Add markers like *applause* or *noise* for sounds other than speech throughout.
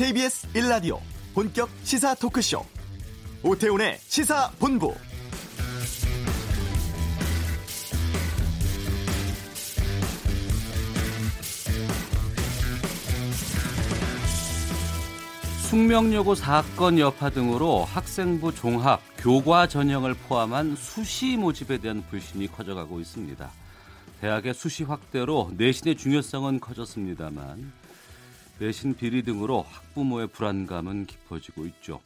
KBS 1라디오 본격 시사 토크쇼 오태훈의 시사본부 숙명여고 사건 여파 등으로 학생부 종합, 교과 전형을 포함한 수시 모집에 대한 불신이 커져가고 있습니다. 대학의 수시 확대로 내신의 중요성은 커졌습니다만 내신 비리 등으로 학부모의 불안감은 깊어지고 있죠.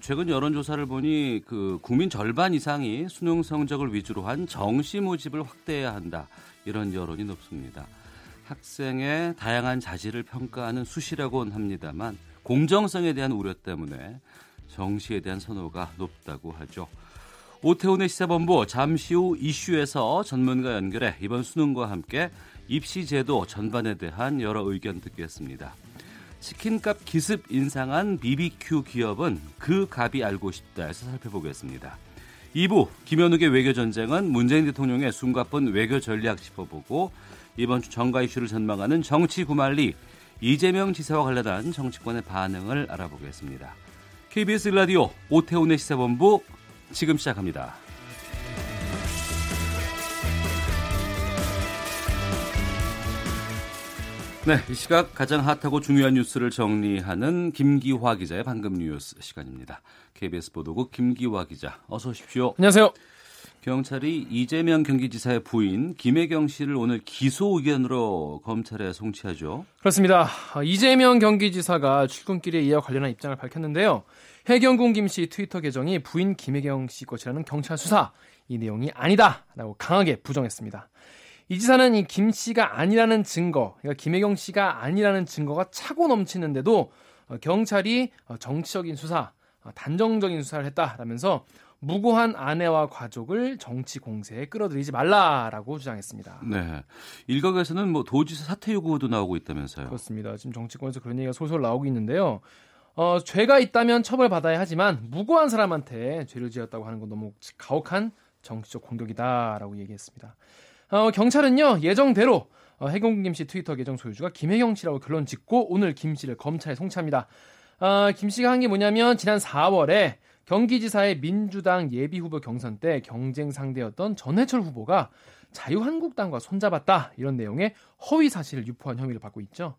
최근 여론조사를 보니 그 국민 절반 이상이 수능 성적을 위주로 한 정시 모집을 확대해야 한다 이런 여론이 높습니다. 학생의 다양한 자질을 평가하는 수시라고는 합니다만 공정성에 대한 우려 때문에 정시에 대한 선호가 높다고 하죠. 오태훈의 시사본부 잠시 후 이슈에서 전문가 연결해 이번 수능과 함께 입시 제도 전반에 대한 여러 의견 듣겠습니다. 치킨값 기습 인상한 BBQ 기업은 그 값이 알고 싶다에서 살펴보겠습니다. 2부 김현욱의 외교 전쟁은 문재인 대통령의 숨가쁜 외교 전략 짚어보고 이번 주 정가 이슈를 전망하는 정치 구말리 이재명 지사와 관련한 정치권의 반응을 알아보겠습니다. KBS 라디오 오태훈의 시사본부 지금 시작합니다. 네, 이 시각 가장 핫하고 중요한 뉴스를 정리하는 김기화 기자의 방금 뉴스 시간입니다. KBS 보도국 김기화 기자, 어서 오십시오. 안녕하세요. 경찰이 이재명 경기지사의 부인 김혜경 씨를 오늘 기소 의견으로 검찰에 송치하죠. 그렇습니다. 이재명 경기지사가 출근길에 이와 관련한 입장을 밝혔는데요. 해경군 김 씨 트위터 계정이 부인 김혜경 씨 것이라는 경찰 수사 이 내용이 아니다라고 강하게 부정했습니다. 이 지사는 이 김 씨가 아니라는 증거, 그러니까 김혜경 씨가 아니라는 증거가 차고 넘치는데도 어, 경찰이 어, 정치적인 수사, 어, 단정적인 수사를 했다라면서 무고한 아내와 가족을 정치 공세에 끌어들이지 말라라고 주장했습니다. 네. 일각에서는 뭐 도지사 사퇴 요구도 나오고 있다면서요. 그렇습니다. 지금 정치권에서 그런 얘기가 솔솔 나오고 있는데요. 어, 죄가 있다면 처벌받아야 하지만 무고한 사람한테 죄를 지었다고 하는 건 너무 가혹한 정치적 공격이다라고 얘기했습니다. 어, 경찰은요 예정대로 어, 해경 김 씨 트위터 계정 소유주가 김혜경 씨라고 결론 짓고 오늘 김 씨를 검찰에 송치합니다. 어, 김 씨가 한 게 뭐냐면 지난 4월에 경기지사의 민주당 예비후보 경선 때 경쟁 상대였던 전해철 후보가 자유한국당과 손잡았다 이런 내용의 허위 사실을 유포한 혐의를 받고 있죠.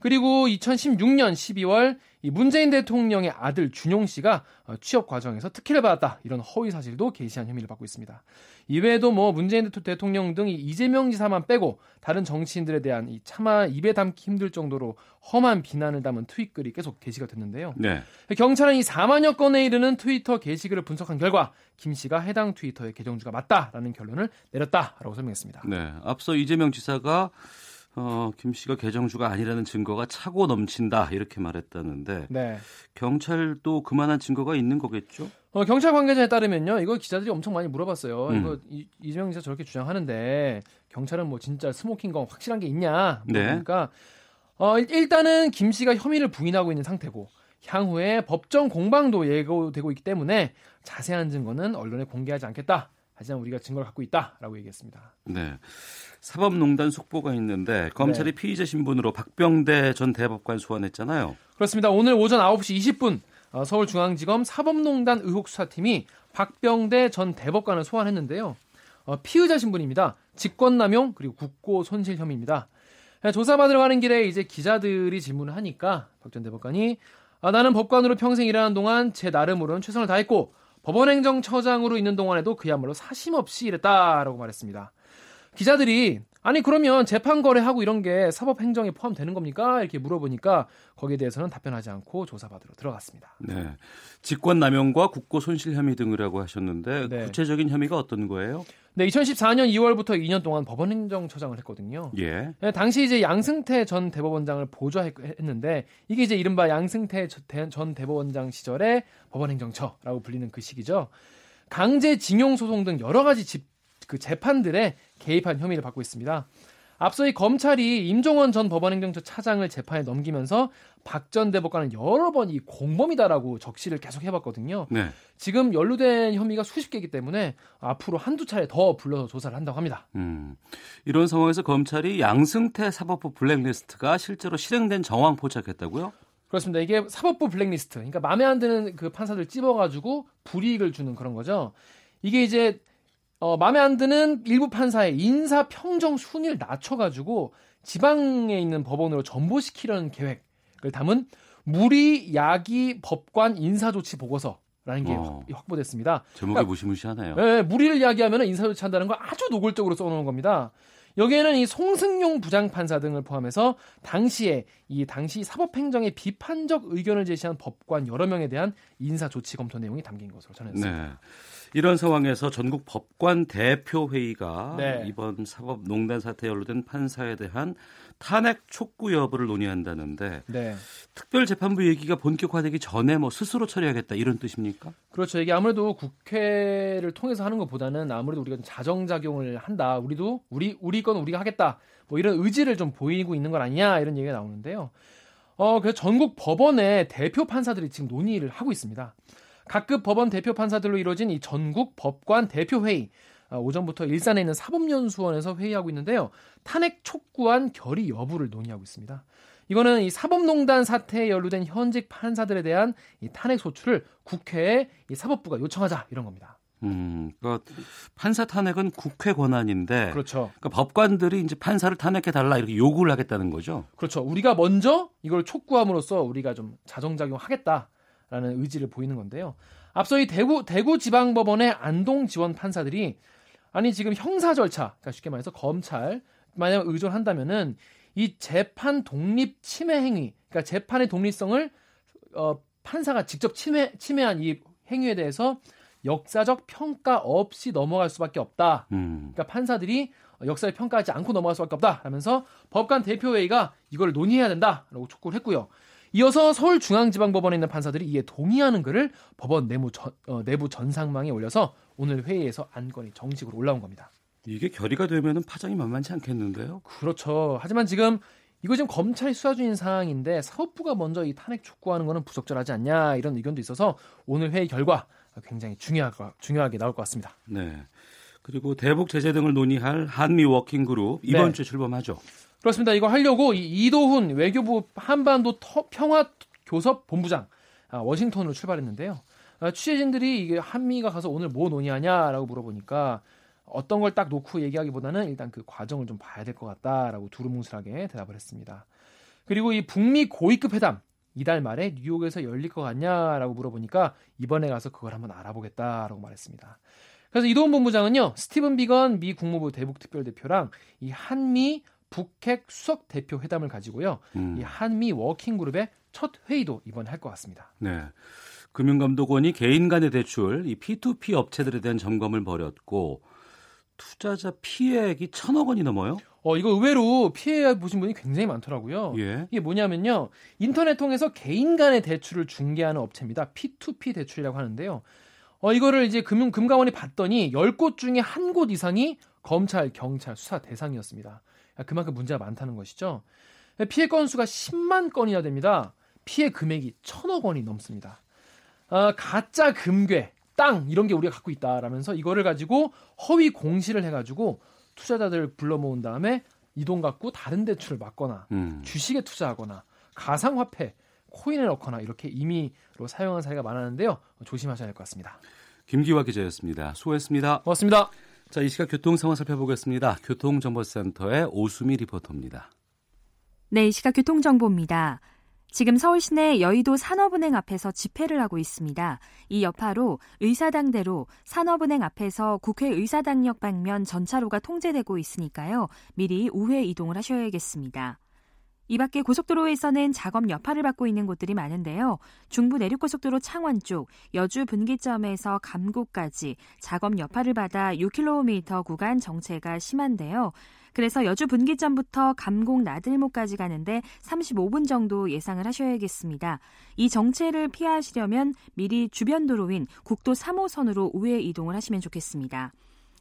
그리고 2016년 12월 이 문재인 대통령의 아들 준용 씨가 어, 취업 과정에서 특혜를 받았다 이런 허위 사실도 게시한 혐의를 받고 있습니다. 이외에도 뭐 문재인 대통령 등 이재명 지사만 빼고 다른 정치인들에 대한 이 차마 입에 담기 힘들 정도로 험한 비난을 담은 트윗글이 계속 게시가 됐는데요. 네. 경찰은 이 4만여 건에 이르는 트위터 게시글을 분석한 결과 김 씨가 해당 트위터의 계정주가 맞다라는 결론을 내렸다라고 설명했습니다. 네. 앞서 이재명 지사가 어, 김 씨가 개정주가 아니라는 증거가 차고 넘친다 이렇게 말했다는데 네. 경찰도 그만한 증거가 있는 거겠죠? 어, 경찰 관계자에 따르면요, 이거 기자들이 엄청 많이 물어봤어요. 음. 이거 이, 이재명 지사 저렇게 주장하는데 경찰은 뭐 진짜 smoking gun 확실한 게 있냐? 네. 그러니까 어, 일단은 김 씨가 혐의를 부인하고 있는 상태고 향후에 법정 공방도 예고되고 있기 때문에 자세한 증거는 언론에 공개하지 않겠다. 하지만 우리가 증거를 갖고 있다라고 얘기했습니다. 네. 사법농단 속보가 있는데 검찰이 네. 피의자 신분으로 박병대 전 대법관 소환했잖아요. 그렇습니다. 오늘 오전 9시 20분 어, 서울중앙지검 사법농단 의혹 수사팀이 박병대 전 대법관을 소환했는데요. 어, 피의자 신분입니다. 직권남용 그리고 국고 손실 혐의입니다. 네, 조사받으러 가는 길에 이제 기자들이 질문을 하니까 박 전 대법관이 아, 나는 법관으로 평생 일하는 동안 제 나름으로는 최선을 다했고 법원행정처장으로 있는 동안에도 그야말로 사심 없이 일했다라고 말했습니다. 기자들이 아니 그러면 재판 거래하고 이런 게 사법 행정에 포함되는 겁니까? 이렇게 물어보니까 거기에 대해서는 답변하지 않고 조사받으러 들어갔습니다. 네. 직권 남용과 국고 손실 혐의 등이라고 하셨는데 네. 구체적인 혐의가 어떤 거예요? 네, 2014년 2월부터 2년 동안 법원 행정처장을 했거든요. 예. 네, 당시 이제 양승태 전 대법원장을 보좌했는데 이게 이제 이른바 양승태 전 대법원장 시절에 법원 행정처라고 불리는 그 시기죠. 강제징용 소송 등 여러 가지 집, 그 재판들에 개입한 혐의를 받고 있습니다. 앞서 이 검찰이 임종원 전 법원행정처 차장을 재판에 넘기면서 박 전 대법관은 여러 번 이 공범이다라고 적시를 계속 해봤거든요. 네. 지금 연루된 혐의가 수십 개이기 때문에 앞으로 한두 차례 더 불러서 조사를 한다고 합니다. 음, 이런 상황에서 검찰이 양승태 사법부 블랙리스트가 실제로 실행된 정황 포착했다고요? 그렇습니다. 이게 사법부 블랙리스트. 그러니까 마음에 안 드는 그 판사들 찝어가지고 불이익을 주는 그런 거죠. 이게 이제 어, 마음에 안 드는 일부 판사의 인사 평정 순위를 낮춰가지고 지방에 있는 법원으로 전보시키려는 계획을 담은 무리 야기 법관 인사 조치 보고서 라는 게 어. 확보됐습니다. 제목이 그러니까 무시무시하네요. 네, 무리를 이야기하면 인사조치 한다는 걸 아주 노골적으로 써놓은 겁니다. 여기에는 이 송승용 부장판사 등을 포함해서 당시에 이 당시 사법행정의 비판적 의견을 제시한 법관 여러 명에 대한 인사 조치 검토 내용이 담긴 것으로 전해졌습니다. 네. 이런 상황에서 전국 법관 대표 회의가 네. 이번 사법농단 사태에 연루된 판사에 대한 탄핵 촉구 여부를 논의한다는데 네. 특별재판부 얘기가 본격화되기 전에 뭐 스스로 처리하겠다 이런 뜻입니까? 그렇죠. 이게 아무래도 국회를 통해서 하는 것보다는 아무래도 우리가 좀 자정작용을 한다. 우리도 우리 우리 건 우리가 하겠다. 뭐 이런 의지를 좀 보이고 있는 건 아니냐 이런 얘기가 나오는데요. 어, 그래서 전국 법원의 대표 판사들이 지금 논의를 하고 있습니다. 각급 법원 대표 판사들로 이루어진 이 전국 법관 대표 회의 아, 오전부터 일산에 있는 사법연수원에서 회의하고 있는데요. 탄핵 촉구한 결의 여부를 논의하고 있습니다. 이거는 이 사법농단 사태에 연루된 현직 판사들에 대한 이 탄핵 소추를 국회에 이 사법부가 요청하자 이런 겁니다. 음, 그러니까 판사 탄핵은 국회 권한인데 그렇죠. 그러니까 법관들이 이제 판사를 탄핵해 달라 이렇게 요구를 하겠다는 거죠. 그렇죠. 우리가 먼저 이걸 촉구함으로써 우리가 좀 자정작용하겠다라는 의지를 보이는 건데요. 앞서 이 대구 대구 지방법원의 안동 지원 판사들이 아니 지금 형사 절차, 그러니까 쉽게 말해서 검찰 만약 의존한다면은 이 재판 독립 침해 행위, 그러니까 재판의 독립성을 어, 판사가 직접 침해 침해한 이 행위에 대해서 역사적 평가 없이 넘어갈 수밖에 없다. 음. 그러니까 판사들이 역사를 평가하지 않고 넘어갈 수밖에 없다 하면서 법관 대표회의가 이걸 논의해야 된다라고 촉구를 했고요. 이어서 서울중앙지방법원에 있는 판사들이 이에 동의하는 글을 법원 내부, 전, 어, 내부 전상망에 올려서 오늘 회의에서 안건이 정식으로 올라온 겁니다. 이게 결의가 되면은 파장이 만만치 않겠는데요. 그렇죠. 하지만 지금 이거 지금 검찰이 수사 중인 상황인데 사법부가 먼저 이 탄핵 촉구하는 거는 부적절하지 않냐 이런 의견도 있어서 오늘 회의 결과 굉장히 중요하게, 중요하게 나올 것 같습니다. 네. 그리고 대북 제재 등을 논의할 한미 working group 이번 네. 주에 출범하죠. 그렇습니다. 이거 하려고 이 이도훈 외교부 한반도 터- 평화 교섭 본부장 아, 워싱턴으로 출발했는데요. 아, 취재진들이 이게 한미가 가서 오늘 뭐 논의하냐라고 물어보니까 어떤 걸 딱 놓고 얘기하기보다는 일단 그 과정을 좀 봐야 될 것 같다라고 두루뭉술하게 대답을 했습니다. 그리고 이 북미 고위급 회담 이달 말에 뉴욕에서 열릴 것 같냐라고 물어보니까 이번에 가서 그걸 한번 알아보겠다라고 말했습니다. 그래서 이도훈 본부장은요 스티븐 비건 미 국무부 대북 특별대표랑 이 한미 북핵 수석 대표 회담을 가지고요. 음. 이 한미 working group의 첫 회의도 이번에 할 것 같습니다. 네. 금융감독원이 개인 간의 대출, 이 P2P 업체들에 대한 점검을 벌였고 투자자 피해액이 천억 원이 넘어요? 어 이거 의외로 피해 보신 분이 굉장히 많더라고요. 예. 이게 뭐냐면요. 인터넷 통해서 개인 간의 대출을 중개하는 업체입니다. P2P 대출이라고 하는데요. 어 이거를 이제 금융 금감원이 봤더니 10곳 중에 한 곳 이상이 검찰, 경찰 수사 대상이었습니다. 그만큼 문제가 많다는 것이죠. 피해 건수가 10만 건이나 됩니다. 피해 금액이 천억 원이 넘습니다. 아, 가짜 금괴, 땅 이런 게 우리가 갖고 있다라면서 이거를 가지고 허위 공시를 해가지고 투자자들 불러 모은 다음에 이 돈 갖고 다른 대출을 막거나 음. 주식에 투자하거나 가상화폐, 코인에 넣거나 이렇게 임의로 사용한 사례가 많았는데요. 조심하셔야 할 것 같습니다. 김기화 기자였습니다. 수고했습니다. 고맙습니다. 자, 이 시각 교통 상황 살펴보겠습니다. 교통정보센터의 오수미 리포터입니다. 네, 이 시각 교통정보입니다. 지금 서울 시내 여의도 산업은행 앞에서 집회를 하고 있습니다. 이 여파로 의사당대로 산업은행 앞에서 국회 의사당역 방면 전차로가 통제되고 있으니까요. 미리 우회 이동을 하셔야겠습니다. 이 밖에 고속도로에서는 작업 여파를 받고 있는 곳들이 많은데요. 중부 내륙고속도로 창원 쪽 여주 분기점에서 감곡까지 작업 여파를 받아 6km 구간 정체가 심한데요. 그래서 여주 분기점부터 감곡 나들목까지 가는데 35분 정도 예상을 하셔야겠습니다. 이 정체를 피하시려면 미리 주변 도로인 국도 3호선으로 우회 이동을 하시면 좋겠습니다.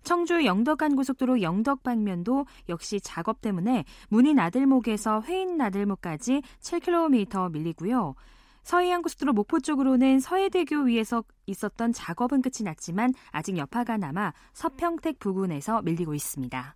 청주 영덕간 고속도로 영덕 방면도 역시 작업 때문에 문인 나들목에서 회인 나들목까지 7km 밀리고요. 서해안 고속도로 목포 쪽으로는 서해대교 위에서 있었던 작업은 끝이 났지만 아직 여파가 남아 서평택 부근에서 밀리고 있습니다.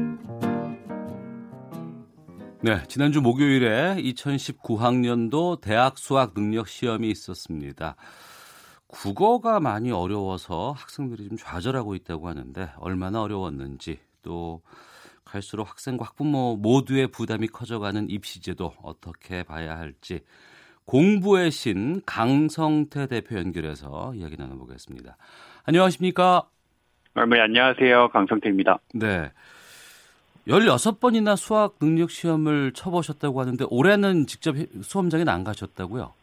네, 지난주 목요일에 2019학년도 대학 수학 능력 시험이 있었습니다. 국어가 많이 어려워서 학생들이 좀 좌절하고 있다고 하는데 얼마나 어려웠는지 또 갈수록 학생과 학부모 모두의 부담이 커져가는 입시제도 어떻게 봐야 할지 공부의 신 강성태 대표 연결해서 이야기 나눠보겠습니다. 안녕하십니까? 네, 안녕하세요. 강성태입니다. 네. 16번이나 수학 능력 시험을 쳐보셨다고 하는데 올해는 직접 수험장에 안 가셨다고요?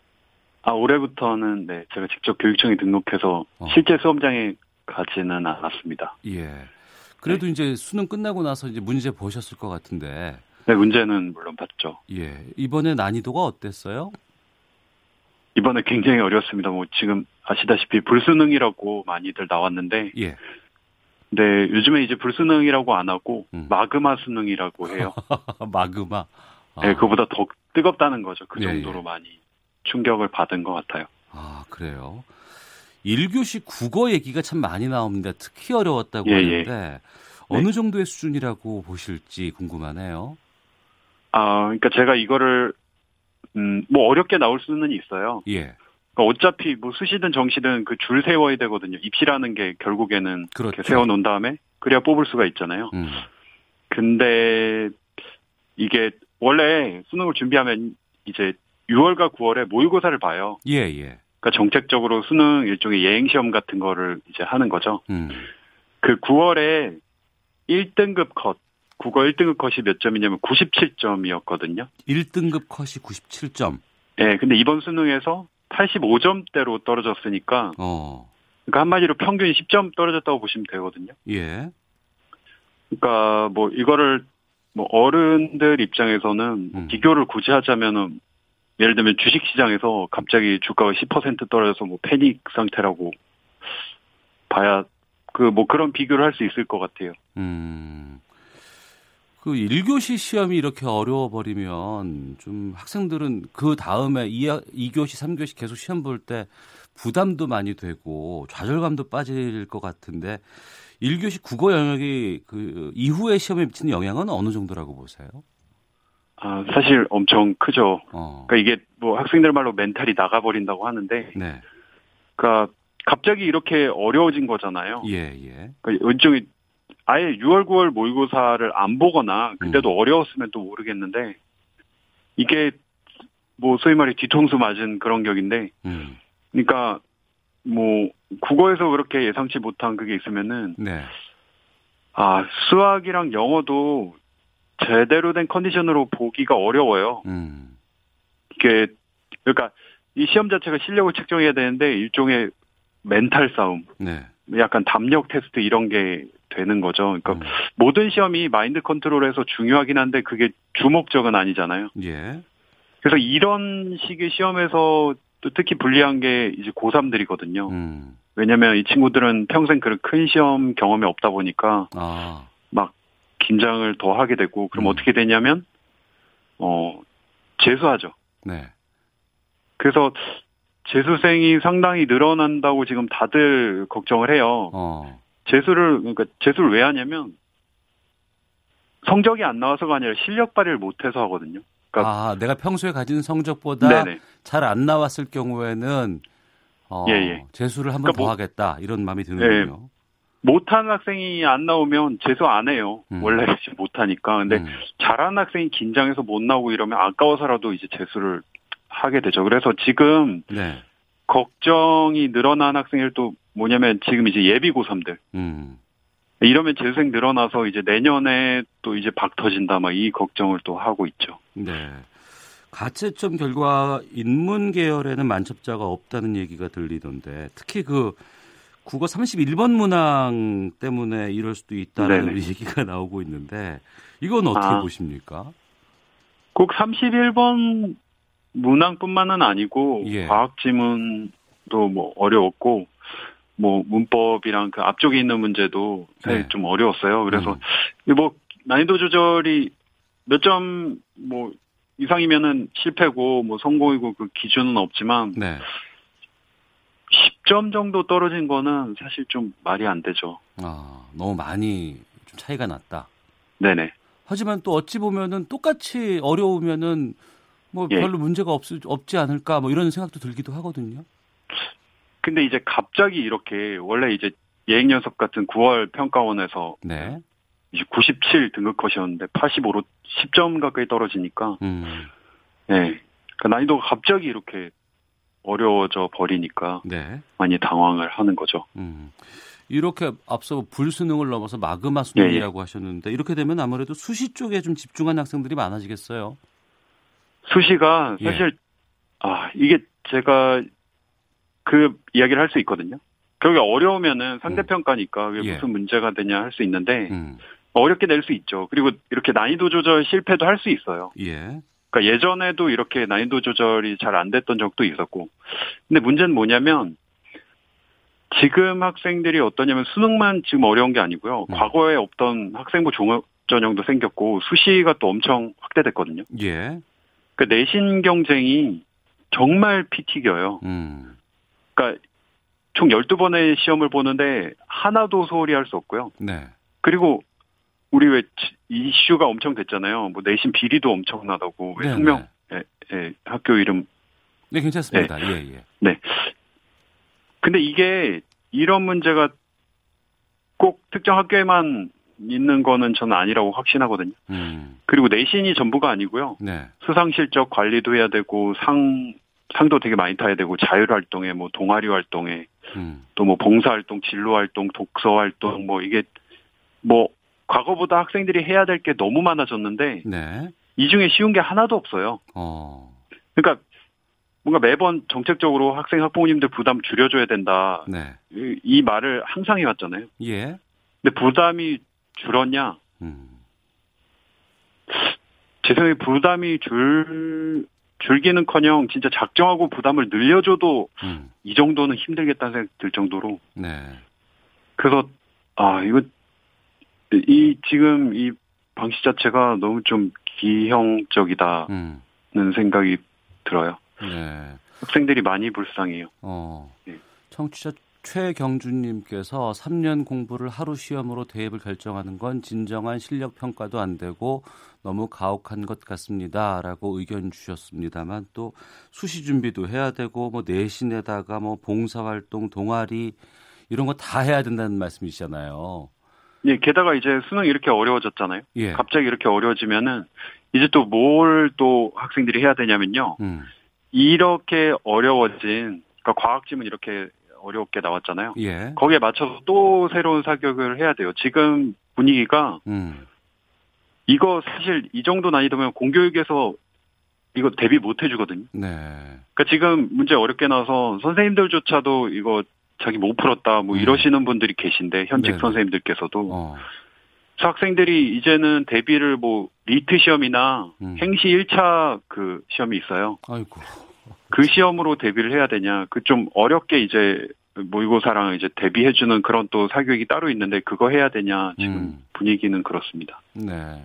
아, 올해부터는 네, 제가 직접 교육청에 등록해서 어. 실제 수험장에 가지는 않았습니다. 예. 그래도 네. 이제 수능 끝나고 나서 이제 문제 보셨을 것 같은데. 네, 문제는 물론 봤죠. 예. 이번에 난이도가 어땠어요? 이번에 굉장히 어려웠습니다. 뭐 지금 아시다시피 불수능이라고 많이들 나왔는데. 예. 네, 요즘에 이제 불수능이라고 안 하고 음. 마그마 수능이라고 해요. *laughs* 마그마. 아. 네, 그보다 더 뜨겁다는 거죠. 그 예, 정도로 예, 예. 많이 충격을 받은 것 같아요. 아, 그래요? 1교시 국어 얘기가 참 많이 나옵니다. 특히 어려웠다고 예, 예. 하는데 네. 어느 정도의 수준이라고 보실지 궁금하네요. 아, 그러니까 제가 이거를 음, 뭐 어렵게 나올 수는 있어요. 예. 그러니까 어차피 뭐 수시든 정시든 그 줄 세워야 되거든요. 입시라는 게 결국에는 그렇게 세워 놓은 다음에 그래야 뽑을 수가 있잖아요. 음. 근데 이게 원래 수능을 준비하면 이제 6월과 9월에 모의고사를 봐요. 예, 예. 그러니까 정책적으로 수능 일종의 예행 시험 같은 거를 이제 하는 거죠. 음. 그 9월에 1등급 컷 국어 1등급 컷이 몇 점이냐면 97점이었거든요. 1등급 컷이 97점. 네, 근데 이번 수능에서 85점대로 떨어졌으니까 어. 그러니까 한마디로 평균 10점 떨어졌다고 보시면 되거든요. 예. 그러니까 뭐 이거를 뭐 어른들 입장에서는 뭐 음. 비교를 굳이 하자면은 예를 들면 주식 시장에서 갑자기 주가가 10% 떨어져서 뭐 패닉 상태라고 봐야 그 뭐 그런 비교를 할 수 있을 것 같아요. 음. 그 1교시 시험이 이렇게 어려워 버리면 좀 학생들은 그 다음에 2, 2교시, 3교시 계속 시험 볼 때 부담도 많이 되고 좌절감도 빠질 것 같은데 1교시 국어 영역이 그 이후의 시험에 미치는 영향은 어느 정도라고 보세요? 아, 사실 엄청 크죠. 어. 그러니까 이게 뭐 학생들 말로 멘탈이 나가버린다고 하는데, 네. 그러니까 갑자기 이렇게 어려워진 거잖아요. 예, 예. 그러니까 일종의 아예 6월, 9월 모의고사를 안 보거나 그때도 음. 어려웠으면 또 모르겠는데 이게 뭐 소위 말해 뒤통수 맞은 그런 격인데, 음. 그러니까 뭐 국어에서 그렇게 예상치 못한 그게 있으면은 네. 아 수학이랑 영어도 제대로 된 컨디션으로 보기가 어려워요. 음. 이게 그러니까 이 시험 자체가 실력을 측정해야 되는데 일종의 멘탈 싸움, 네. 약간 담력 테스트 이런 게 되는 거죠. 그러니까 음. 모든 시험이 마인드 컨트롤에서 중요하긴 한데 그게 주목적은 아니잖아요. 예. 그래서 이런 식의 시험에서 또 특히 불리한 게 이제 고3들이거든요. 음. 왜냐면 이 친구들은 평생 그런 큰 시험 경험이 없다 보니까 아. 막 긴장을 더 하게 되고 그럼 음. 어떻게 되냐면 어 재수하죠. 네. 그래서 재수생이 상당히 늘어난다고 지금 다들 걱정을 해요. 어. 재수를 그러니까 재수를 왜 하냐면 성적이 안 나와서가 아니라 실력 발휘를 못해서 하거든요. 그러니까 아, 내가 평소에 가진 성적보다 잘 안 나왔을 경우에는 어, 예, 예. 재수를 한번 그러니까 더 뭐, 하겠다 이런 마음이 드는군요. 예, 못하는 학생이 안 나오면 재수 안 해요. 음. 원래 *laughs* 못하니까. 근데 음. 잘하는 학생이 긴장해서 못 나오고 이러면 아까워서라도 이제 재수를 하게 되죠. 그래서 지금 네. 걱정이 늘어난 학생들 도 뭐냐면 지금 이제 예비 고3들. 음. 이러면 재수생 늘어나서 이제 내년에 또 이제 박 터진다 막 이 걱정을 또 하고 있죠. 네. 가채점 결과 인문 계열에는 만첩자가 없다는 얘기가 들리던데 특히 그 국어 31번 문항 때문에 이럴 수도 있다는 라 얘기가 나오고 있는데 이건 어떻게 아, 보십니까? 꼭 31번 문항뿐만은 아니고 예. 과학 지문도 뭐 어려웠고 뭐 문법이랑 그 앞쪽에 있는 문제도 네. 좀 어려웠어요. 그래서 음. 뭐 난이도 조절이 몇 점 뭐 이상이면은 실패고 뭐 성공이고 그 기준은 없지만 네. 10점 정도 떨어진 거는 사실 좀 말이 안 되죠. 아, 너무 많이 좀 차이가 났다. 네네. 하지만 또 어찌 보면은 똑같이 어려우면은 뭐 예. 별로 문제가 없, 없지 않을까 뭐 이런 생각도 들기도 하거든요. 근데 이제 갑자기 이렇게 원래 이제 예행 녀석 같은 9월 평가원에서 네. 이제 97 등급 컷이었는데 85로 10점 가까이 떨어지니까 음. 네. 그 난이도가 갑자기 이렇게 어려워져 버리니까 네. 많이 당황을 하는 거죠. 음. 이렇게 앞서 불수능을 넘어서 마그마 예, 수능이라고 하셨는데 이렇게 되면 아무래도 수시 쪽에 좀 집중한 학생들이 많아지겠어요. 수시가 예. 사실 아 이게 제가 그 이야기를 할 수 있거든요. 결국에 어려우면은 상대평가니까 그게 예. 무슨 문제가 되냐 할 수 있는데 음. 어렵게 낼 수 있죠. 그리고 이렇게 난이도 조절 실패도 할 수 있어요. 예. 그러니까 예전에도 이렇게 난이도 조절이 잘 안 됐던 적도 있었고. 근데 문제는 뭐냐면 지금 학생들이 어떠냐면 수능만 지금 어려운 게 아니고요. 음. 과거에 없던 학생부 종합 전형도 생겼고 수시가 또 엄청 확대됐거든요. 예. 그 내신 경쟁이 정말 피 튀겨요. 음. 그러니까 총 12번의 시험을 보는데 하나도 소홀히 할 수 없고요. 네. 그리고 우리 왜 지- 이슈가 엄청 됐잖아요. 뭐 내신 비리도 엄청나다고. 왜 네, 성명 예, 예, 학교 이름 네, 괜찮습니다. 예, 예. 근데 이게 이런 문제가 꼭 특정 학교에만 있는 거는 저는 아니라고 확신하거든요. 음. 그리고 내신이 전부가 아니고요. 네. 수상 실적 관리도 해야 되고 상 상도 되게 많이 타야 되고 자율 활동에 뭐 동아리 활동에 음. 또뭐 봉사 활동, 진로 활동, 독서 활동 뭐 이게 뭐 과거보다 학생들이 해야 될 게 너무 많아졌는데 네. 이 중에 쉬운 게 하나도 없어요. 어. 그러니까 뭔가 매번 정책적으로 학생 학부모님들 부담 줄여줘야 된다. 네. 이, 이 말을 항상 해왔잖아요. 예. 근데 부담이 줄었냐? 음. 제 생각에 부담이 줄 줄기는 커녕 진짜 작정하고 부담을 늘려줘도 음. 이 정도는 힘들겠다는 생각 들 정도로 네. 그래서 아 이거 이 지금 이 방식 자체가 너무 좀 기형적이다는 음. 생각이 들어요. 네. 학생들이 많이 불쌍해요. 어. 예. 청취자 최경준님께서 3년 공부를 하루 시험으로 대입을 결정하는 건 진정한 실력 평가도 안 되고 너무 가혹한 것 같습니다 라고 의견 주셨습니다만 또 수시 준비도 해야 되고 뭐 내신에다가 뭐 봉사 활동 동아리 이런 거 다 해야 된다는 말씀이시잖아요. 예, 게다가 이제 수능 이 이렇게 어려워졌잖아요. 예. 갑자기 이렇게 어려워지면은 이제 또뭘또 학생들이 해야 되냐면요. 음. 이렇게 어려워진 그러니까 과학 지문 이렇게 어렵게 나왔잖아요. 예. 거기에 맞춰서 또 새로운 사격을 해야 돼요. 지금 분위기가 음. 이거 사실 이 정도 난이도면 공교육에서 이거 대비 못 해주거든요. 네. 그러니까 지금 문제 어렵게 나와서 선생님들조차도 이거 자기 못 풀었다 뭐 음. 이러시는 분들이 계신데 현직 네네. 선생님들께서도 어. 학생들이 이제는 대비를 뭐 LEET 시험이나 음. 행시 1차 그 시험이 있어요. 아이고. 그 시험으로 대비를 해야 되냐. 그 좀 어렵게 이제 모의고사랑 이제 대비해주는 그런 또 사교육이 따로 있는데 그거 해야 되냐. 지금 음. 분위기는 그렇습니다. 네.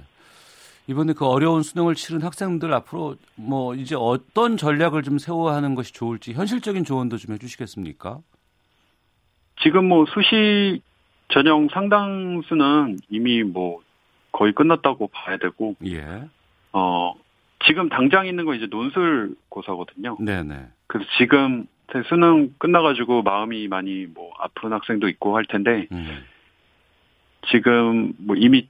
이번에 그 어려운 수능을 치른 학생들 앞으로 뭐 이제 어떤 전략을 좀 세워야 하는 것이 좋을지 현실적인 조언도 좀 해주시겠습니까? 지금 뭐 수시 전형 상당수는 이미 뭐 거의 끝났다고 봐야 되고, 예. 어, 지금 당장 있는 건 이제 논술 고사거든요. 네네. 그래서 지금 수능 끝나가지고 마음이 많이 뭐 아픈 학생도 있고 할 텐데, 음. 지금 뭐 이미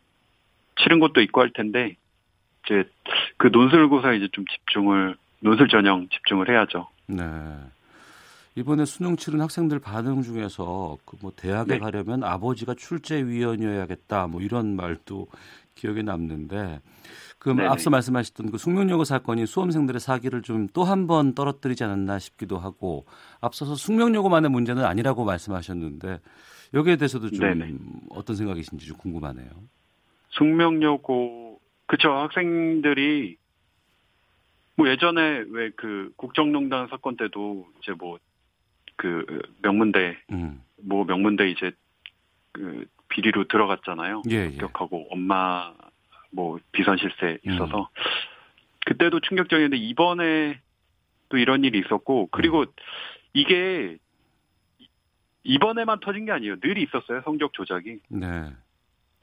치른 것도 있고 할 텐데, 이제 그 논술고사 이제 좀 집중을, 논술 전형 집중을 해야죠. 네. 이번에 수능 치른 학생들 반응 중에서 그 뭐 대학에 네. 가려면 아버지가 출제위원이어야겠다 뭐 이런 말도 기억에 남는데 그 네네. 앞서 말씀하셨던 그 숙명여고 사건이 수험생들의 사기를 좀 또 한 번 떨어뜨리지 않았나 싶기도 하고 앞서서 숙명여고만의 문제는 아니라고 말씀하셨는데 여기에 대해서도 좀 네네. 어떤 생각이신지 좀 궁금하네요. 숙명여고 그쵸 학생들이 뭐 예전에 왜 그 국정농단 사건 때도 이제 뭐 그 명문대 음. 뭐 명문대 이제 그 비리로 들어갔잖아요. 예, 예. 합격하고 엄마 뭐 비선 실세 있어서 음. 그때도 충격적이었는데 이번에 또 이런 일이 있었고 그리고 음. 이게 이번에만 터진 게 아니에요. 늘 있었어요. 성적 조작이. 네.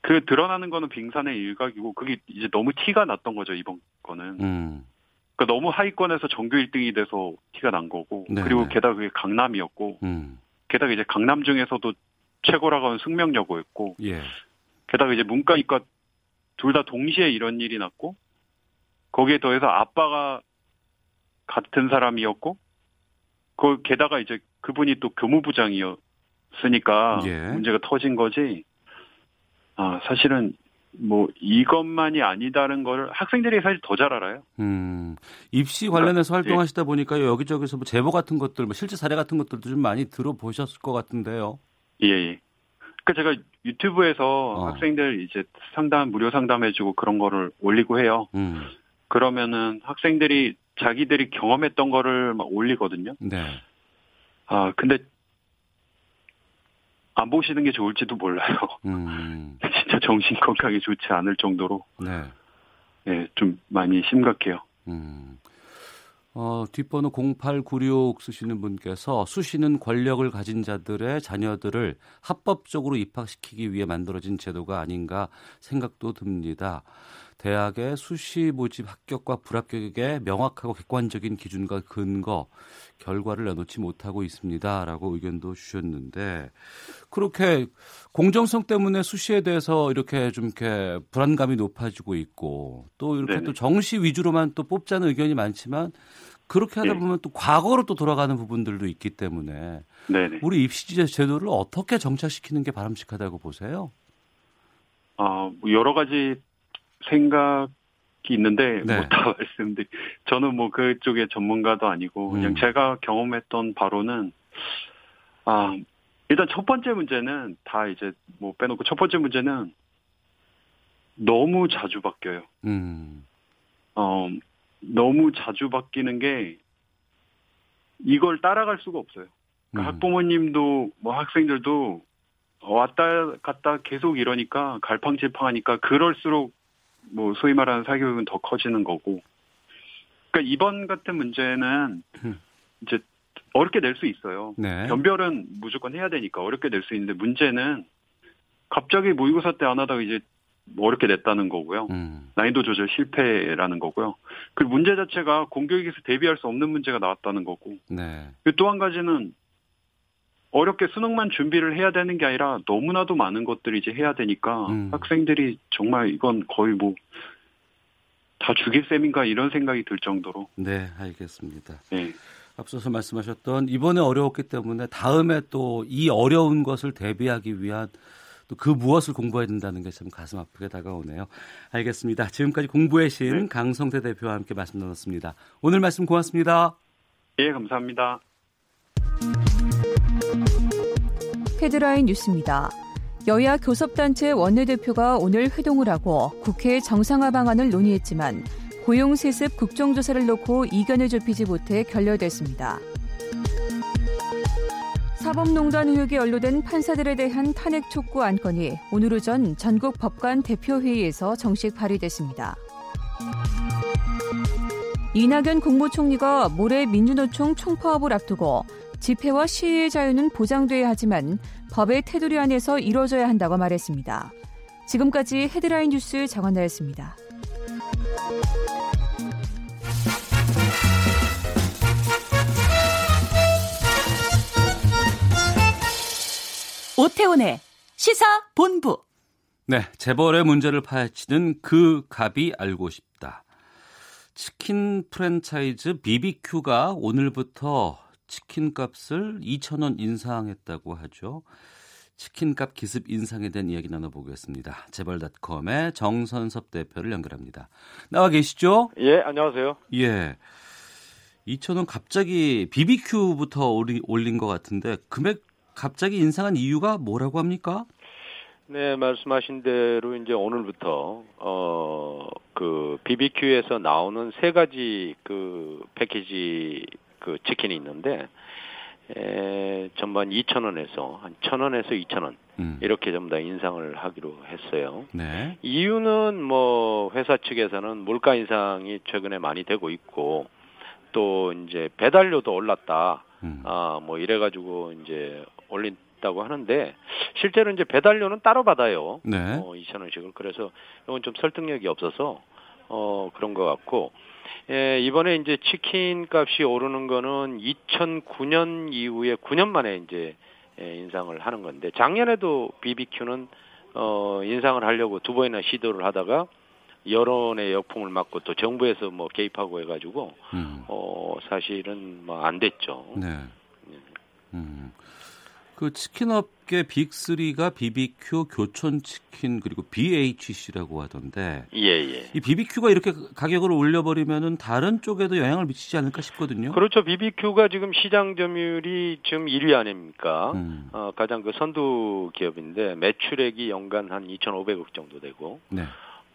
그 드러나는 거는 빙산의 일각이고 그게 이제 너무 티가 났던 거죠 이번 거는. 음. 그러니까 너무 하위권에서 정규 1등이 돼서 티가 난 거고 네 그리고 네. 게다가 그게 강남이었고 음. 게다가 이제 강남 중에서도 최고라고 하는 숙명여고였고 예. 게다가 이제 문과 이과 둘 다 동시에 이런 일이 났고 거기에 더해서 아빠가 같은 사람이었고 그 게다가 이제 그분이 또 교무부장이었으니까 예. 문제가 터진 거지. 아 사실은 뭐 이것만이 아니다는 걸 학생들이 사실 더 잘 알아요. 음, 입시 관련해서 그러니까, 활동하시다 예. 보니까 여기저기서 뭐 제보 같은 것들, 뭐 실제 사례 같은 것들도 좀 많이 들어보셨을 것 같은데요. 예. 예. 그러니까 제가 유튜브에서 어. 학생들 이제 상담 무료 상담해주고 그런 거를 올리고 해요. 음. 그러면은 학생들이 자기들이 경험했던 거를 막 올리거든요. 네. 아 근데 안 보시는 게 좋을지도 몰라요. *laughs* 음. 진짜 정신 건강에 좋지 않을 정도로. 네. 네, 좀 많이 심각해요. 음. 어, 뒷번호 0896 쓰시는 분께서 수시는 권력을 가진 자들의 자녀들을 합법적으로 입학시키기 위해 만들어진 제도가 아닌가 생각도 듭니다. 대학의 수시 모집 합격과 불합격에 명확하고 객관적인 기준과 근거, 결과를 내놓지 못하고 있습니다라고 의견도 주셨는데 그렇게 공정성 때문에 수시에 대해서 이렇게 좀 이렇게 불안감이 높아지고 있고 또 이렇게 네네. 또 정시 위주로만 또 뽑자는 의견이 많지만 그렇게 하다 네. 보면 네. 또 과거로 또 돌아가는 부분들도 있기 때문에 네네. 우리 입시 제도를 어떻게 정착시키는 게 바람직하다고 보세요? 아, 뭐 여러 가지 생각이 있는데 네. 뭐다 *laughs* 말씀드리. 저는 뭐 그쪽의 전문가도 아니고 그냥 음. 제가 경험했던 바로는 아 일단 첫 번째 문제는 다 이제 뭐 빼놓고 첫 번째 문제는 너무 자주 바뀌어요. 음. 어 너무 자주 바뀌는 게 이걸 따라갈 수가 없어요. 그러니까 음. 학부모님도 뭐 학생들도 왔다 갔다 계속 이러니까 갈팡질팡하니까 그럴수록 뭐 소위 말하는 사교육은 더 커지는 거고. 그러니까 이번 같은 문제는 음. 이제 어렵게 낼 수 있어요. 네. 변별은 무조건 해야 되니까 어렵게 낼 수 있는데 문제는 갑자기 모의고사 때 안 하다가 이제 어렵게 냈다는 거고요. 음. 난이도 조절 실패라는 거고요. 그리고 문제 자체가 공교육에서 대비할 수 없는 문제가 나왔다는 거고. 네. 또 한 가지는 어렵게 수능만 준비를 해야 되는 게 아니라 너무나도 많은 것들이 이제 해야 되니까 음. 학생들이 정말 이건 거의 뭐 다 죽일 셈인가 이런 생각이 들 정도로. 네, 알겠습니다. 네. 앞서서 말씀하셨던 이번에 어려웠기 때문에 다음에 또 이 어려운 것을 대비하기 위한 또 그 무엇을 공부해야 된다는 게 참 가슴 아프게 다가오네요. 알겠습니다. 지금까지 공부의 신 네. 강성태 대표와 함께 말씀 나눴습니다. 오늘 말씀 고맙습니다. 예, 감사합니다. 헤드라인 뉴스입니다. 여야 교섭단체 원내대표가 오늘 회동을 하고 국회 정상화 방안을 논의했지만 고용세습 국정조사를 놓고 이견을 좁히지 못해 결렬됐습니다. 사법농단 의혹이 연루된 판사들에 대한 탄핵 촉구 안건이 오늘 오전 전국 법관 대표회의에서 정식 발의됐습니다. 이낙연 국무총리가 모레 민주노총 총파업을 앞두고 집회와 시위의 자유는 보장돼야 하지만 법의 테두리 안에서 이뤄져야 한다고 말했습니다. 지금까지 헤드라인 뉴스 정한나였습니다. 오태훈의 시사 본부. 네, 재벌의 문제를 파헤치는 그 갑이 알고 싶다. 치킨 프랜차이즈 BBQ가 오늘부터 치킨 값을 2,000원 인상했다고 하죠. 치킨값 기습 인상에 대한 이야기 나눠보겠습니다. 재벌닷컴의 정선섭 대표를 연결합니다. 나와 계시죠? 예, 안녕하세요. 예. 2,000원 갑자기 BBQ부터 올린 것 같은데 금액 갑자기 인상한 이유가 뭐라고 합니까? 네, 말씀하신 대로 이제 오늘부터 어 그 BBQ에서 나오는 세 가지 그 패키지 그 치킨이 있는데 에, 전반 2천 원에서 한 천 원에서 2천 원 음. 이렇게 전부 다 인상을 하기로 했어요. 네. 이유는 뭐 회사 측에서는 물가 인상이 최근에 많이 되고 있고 또 이제 배달료도 올랐다. 음. 아뭐 이래가지고 이제 올린다고 하는데 실제로 이제 배달료는 따로 받아요. 네. 어, 2천 원씩을 그래서 이건 좀 설득력이 없어서 어 그런 것 같고 예, 이번에 이제 치킨 값이 오르는 거는 2009년 이후에 9년 만에 이제 예, 인상을 하는 건데 작년에도 BBQ는 어 인상을 하려고 두 번이나 시도를 하다가 여론의 역풍을 맞고 또 정부에서 뭐 개입하고 해가지고 음. 어 사실은 뭐 안 됐죠. 네. 음. 그 치킨 업계 빅3가 BBQ, 교촌치킨 그리고 BHC라고 하던데. 예, 예. 이 BBQ가 이렇게 가격을 올려 버리면은 다른 쪽에도 영향을 미치지 않을까 싶거든요. 그렇죠. BBQ가 지금 시장 점유율이 지금 1위 아닙니까? 음. 어, 가장 그 선두 기업인데 매출액이 연간 한 2,500억 정도 되고. 네.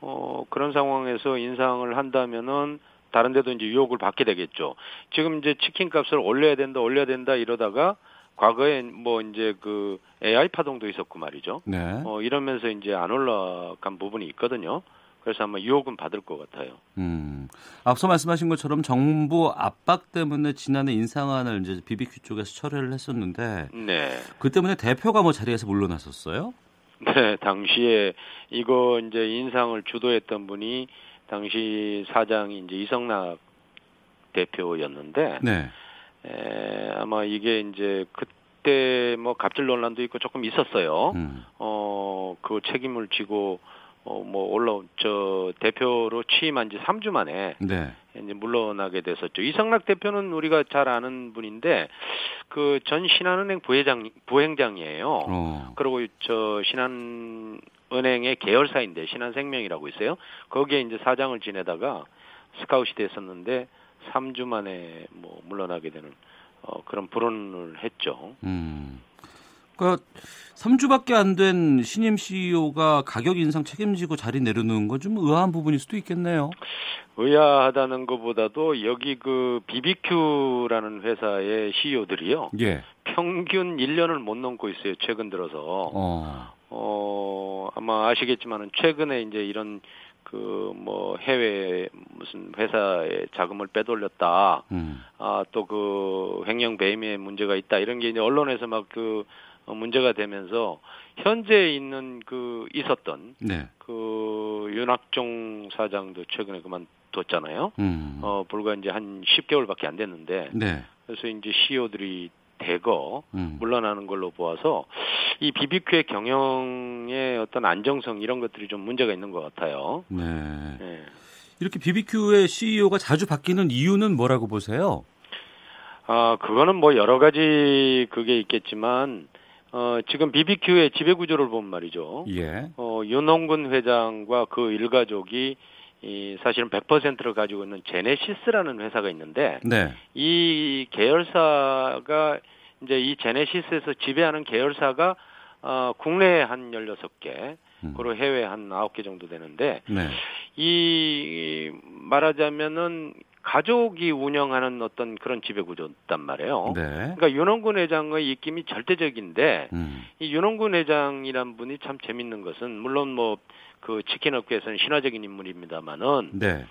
어, 그런 상황에서 인상을 한다면은 다른 데도 이제 유혹을 받게 되겠죠. 지금 이제 치킨 값을 올려야 된다, 올려야 된다 이러다가 과거에 뭐 이제 그 AI 파동도 있었고 말이죠. 네. 어 이러면서 이제 안 올라간 부분이 있거든요. 그래서 아마 유혹은 받을 것 같아요. 음. 앞서 말씀하신 것처럼 정부 압박 때문에 지난해 인상안을 이제 BBQ 쪽에서 철회를 했었는데 네. 그 때문에 대표가 뭐 자리에서 물러났었어요? 네, 당시에 이거 이제 인상을 주도했던 분이 당시 사장이 이제 이성락 대표였는데 네. 에, 아마 이게 이제 그때 뭐 갑질 논란도 있고 조금 있었어요. 음. 어, 그 책임을 지고 어, 뭐 올라온 저 대표로 취임한 지 3주 만에 네. 이제 물러나게 됐었죠. 이성락 대표는 우리가 잘 아는 분인데 그 전 신한은행 부회장 부행장이에요. 어. 그리고 저 신한은행의 계열사인데 신한생명이라고 있어요. 거기에 이제 사장을 지내다가 스카웃이 됐었는데 3주 만에 뭐 물러나게 되는 어, 그런 불언을 했죠. 음. 그러니까 3주밖에 안 된 신임 CEO가 가격 인상 책임지고 자리 내려놓는 건좀 의아한 부분일 수도 있겠네요. 의아하다는 것보다도 여기 그 BBQ라는 회사의 CEO들이요. 예. 평균 1년을 못 넘고 있어요. 최근 들어서. 어. 어, 아마 아시겠지만은 최근에 이제 이런 그 뭐 해외 무슨 회사에 자금을 빼돌렸다. 음. 아, 또 그 횡령 배임에 문제가 있다. 이런 게 이제 언론에서 막 그 문제가 되면서 현재 있는 그 있었던 네. 그 윤학종 사장도 최근에 그만뒀잖아요. 음. 어, 불과 이제 한 10개월밖에 안 됐는데. 네. 그래서 이제 CEO들이 대거 음. 물러나는 걸로 보아서 이 BBQ의 경영의 어떤 안정성 이런 것들이 좀 문제가 있는 것 같아요. 네. 네. 이렇게 BBQ의 CEO가 자주 바뀌는 이유는 뭐라고 보세요? 아, 그거는 뭐 여러 가지 그게 있겠지만 어, 지금 BBQ의 지배 구조를 보면 말이죠. 예. 어, 윤홍근 회장과 그 일가족이 이 사실은 100%를 가지고 있는 제네시스라는 회사가 있는데 네. 이 계열사가 이제 이 제네시스에서 지배하는 계열사가 어, 국내에 한 16개, 음. 그리고 해외에 한 9개 정도 되는데 네. 이 말하자면은 가족이 운영하는 어떤 그런 지배 구조단 말이에요. 네. 그러니까 윤원군 회장의 입김이 절대적인데 음. 이 윤원군 회장이란 분이 참 재밌는 것은 물론 뭐 그 치킨 업계에서는 신화적인 인물입니다만은 네.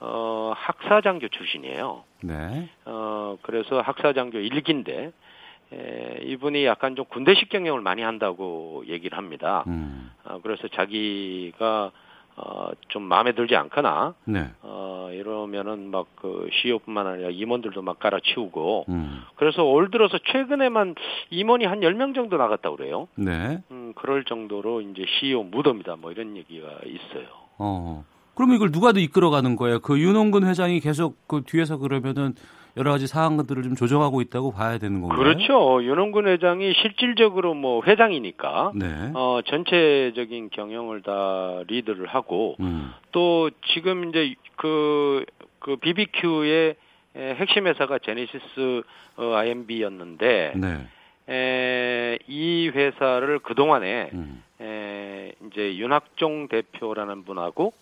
어 학사장교 출신이에요. 네. 어 그래서 학사장교 일기인데 에, 이분이 약간 좀 군대식 경영을 많이 한다고 얘기를 합니다. 음. 어, 그래서 자기가 어, 좀 마음에 들지 않거나 네. 어, 이러면은 막 그 CEO뿐만 아니라 임원들도 막 깔아치우고 음. 그래서 올 들어서 최근에만 임원이 한 10명 정도 나갔다 그래요. 네. 음, 그럴 정도로 이제 CEO 무덤이다 뭐 이런 얘기가 있어요. 어. 그러면 이걸 누가 더 이끌어가는 거예요? 그 윤홍근 회장이 계속 그 뒤에서 그러면은 여러 가지 사항들을 좀 조정하고 있다고 봐야 되는 건가요? 그렇죠. 윤홍근 회장이 실질적으로 뭐 회장이니까 네. 어, 전체적인 경영을 다 리드를 하고 음. 또 지금 이제 그, 그 BBQ의 핵심 회사가 제네시스 어, IMB였는데 네. 에, 이 회사를 그동안에 음. 에, 이제 윤학종 대표라는 분하고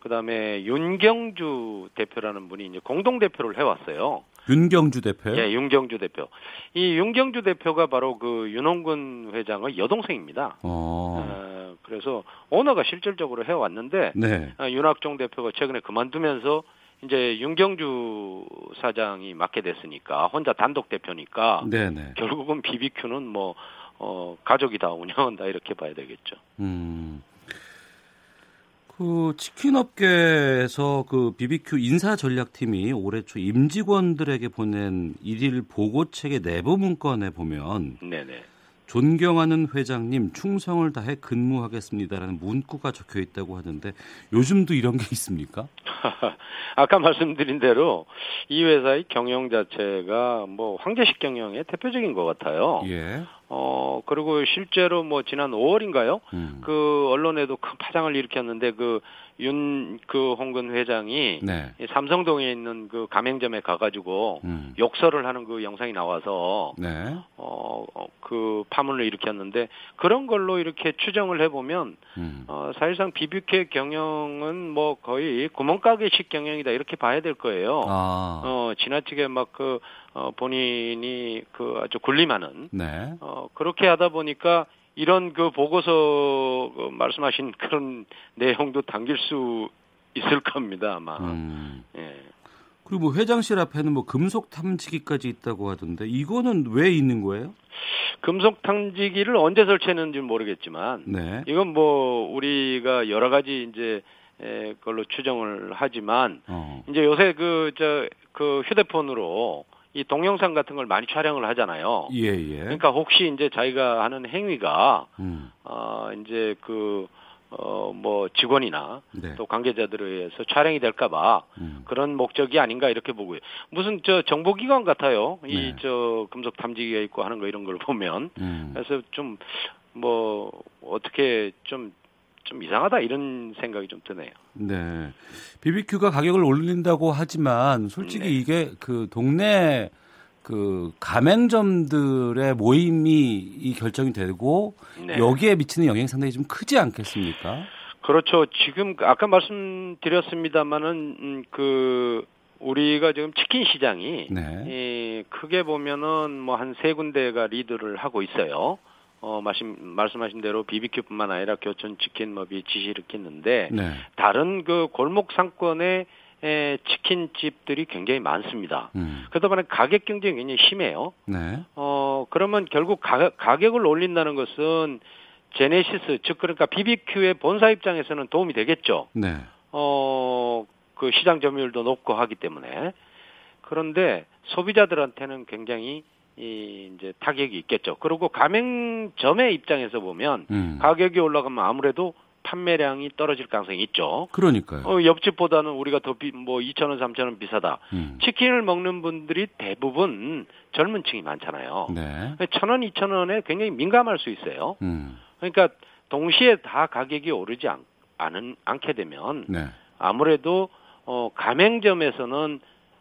그다음에 윤경주 대표라는 분이 이제 공동 대표를 해왔어요. 윤경주 대표요? 예, 윤경주 대표. 이 윤경주 대표가 바로 그 윤홍근 회장의 여동생입니다. 어. 어 그래서 오너가 실질적으로 해왔는데 네. 어, 윤학종 대표가 최근에 그만두면서 이제 윤경주 사장이 맡게 됐으니까 혼자 단독 대표니까 네네. 결국은 BBQ는 뭐 어, 가족이 다 운영한다 이렇게 봐야 되겠죠. 음. 그 치킨 업계에서 그 BBQ 인사 전략팀이 올해 초 임직원들에게 보낸 일일 보고책의 내부 문건에 보면 네네. 존경하는 회장님 충성을 다해 근무하겠습니다라는 문구가 적혀 있다고 하는데 요즘도 이런 게 있습니까? *laughs* 아까 말씀드린 대로 이 회사의 경영 자체가 뭐 황제식 경영의 대표적인 것 같아요. 예. 어 그리고 실제로 뭐 지난 5월인가요? 음. 그 언론에도 큰 파장을 일으켰는데 그 윤그 홍근 회장이 네. 삼성동에 있는 그 가맹점에 가가지고 음. 욕설을 하는 그 영상이 나와서 네. 어그 파문을 일으켰는데 그런 걸로 이렇게 추정을 해보면 음. 어 사실상 비비큐 경영은 뭐 거의 구멍가게식 경영이다 이렇게 봐야 될 거예요. 아. 어 지나치게 막그 어, 본인이 그 아주 군림하는 네. 어 그렇게 하다 보니까 이런 그 보고서 그 말씀하신 그런 내용도 담길 수 있을 겁니다 아마. 음. 예. 그리고 뭐 회장실 앞에는 뭐 금속 탐지기까지 있다고 하던데 이거는 왜 있는 거예요? 금속 탐지기를 언제 설치했는지 모르겠지만 네. 이건 뭐 우리가 여러 가지 이제 에, 걸로 추정을 하지만 어. 이제 요새 그 저그 그 휴대폰으로 이 동영상 같은 걸 많이 촬영을 하잖아요. 예, 예. 그러니까 혹시 이제 자기가 하는 행위가 음. 어 이제 그 어, 뭐, 직원이나 네. 또 관계자들에 의해서 촬영이 될까봐 음. 그런 목적이 아닌가 이렇게 보고요. 무슨 저 정보기관 같아요. 네. 이저 금속 탐지기가 있고 하는 거 이런 걸 *laughs* 보면. 음. 그래서 좀 뭐, 어떻게 좀 좀 이상하다 이런 생각이 좀 드네요. 네. BBQ가 가격을 올린다고 하지만 솔직히 네. 이게 그 동네 그 가맹점들의 모임이 이 결정이 되고 네. 여기에 미치는 영향이 상당히 좀 크지 않겠습니까? 그렇죠. 지금 아까 말씀드렸습니다마는 음, 그 우리가 지금 치킨 시장이 네. 이 크게 보면은 뭐 한 세 군데가 리드를 하고 있어요. 어, 말씀, 말씀하신 대로 BBQ뿐만 아니라 교촌 치킨 업이 지시를 했는데 네. 다른 그 골목 상권의 에, 치킨집들이 굉장히 많습니다. 음. 그러다 보니 가격 경쟁이 굉장히 심해요. 네. 어, 그러면 결국 가, 가격을 올린다는 것은 제네시스, 즉 그러니까 BBQ의 본사 입장에서는 도움이 되겠죠. 네. 어, 그 시장 점유율도 높고 하기 때문에. 그런데 소비자들한테는 굉장히 이 이제 타격이 있겠죠. 그리고 가맹점의 입장에서 보면 음. 가격이 올라가면 아무래도 판매량이 떨어질 가능성이 있죠. 그러니까요. 어, 옆집보다는 우리가 더 비, 뭐 2,000원, 3,000원 비싸다. 음. 치킨을 먹는 분들이 대부분 젊은 층이 많잖아요. 네. 1,000원, 2,000원에 굉장히 민감할 수 있어요. 음. 그러니까 동시에 다 가격이 오르지 않, 않은, 않게 되면 네. 아무래도 어, 가맹점에서는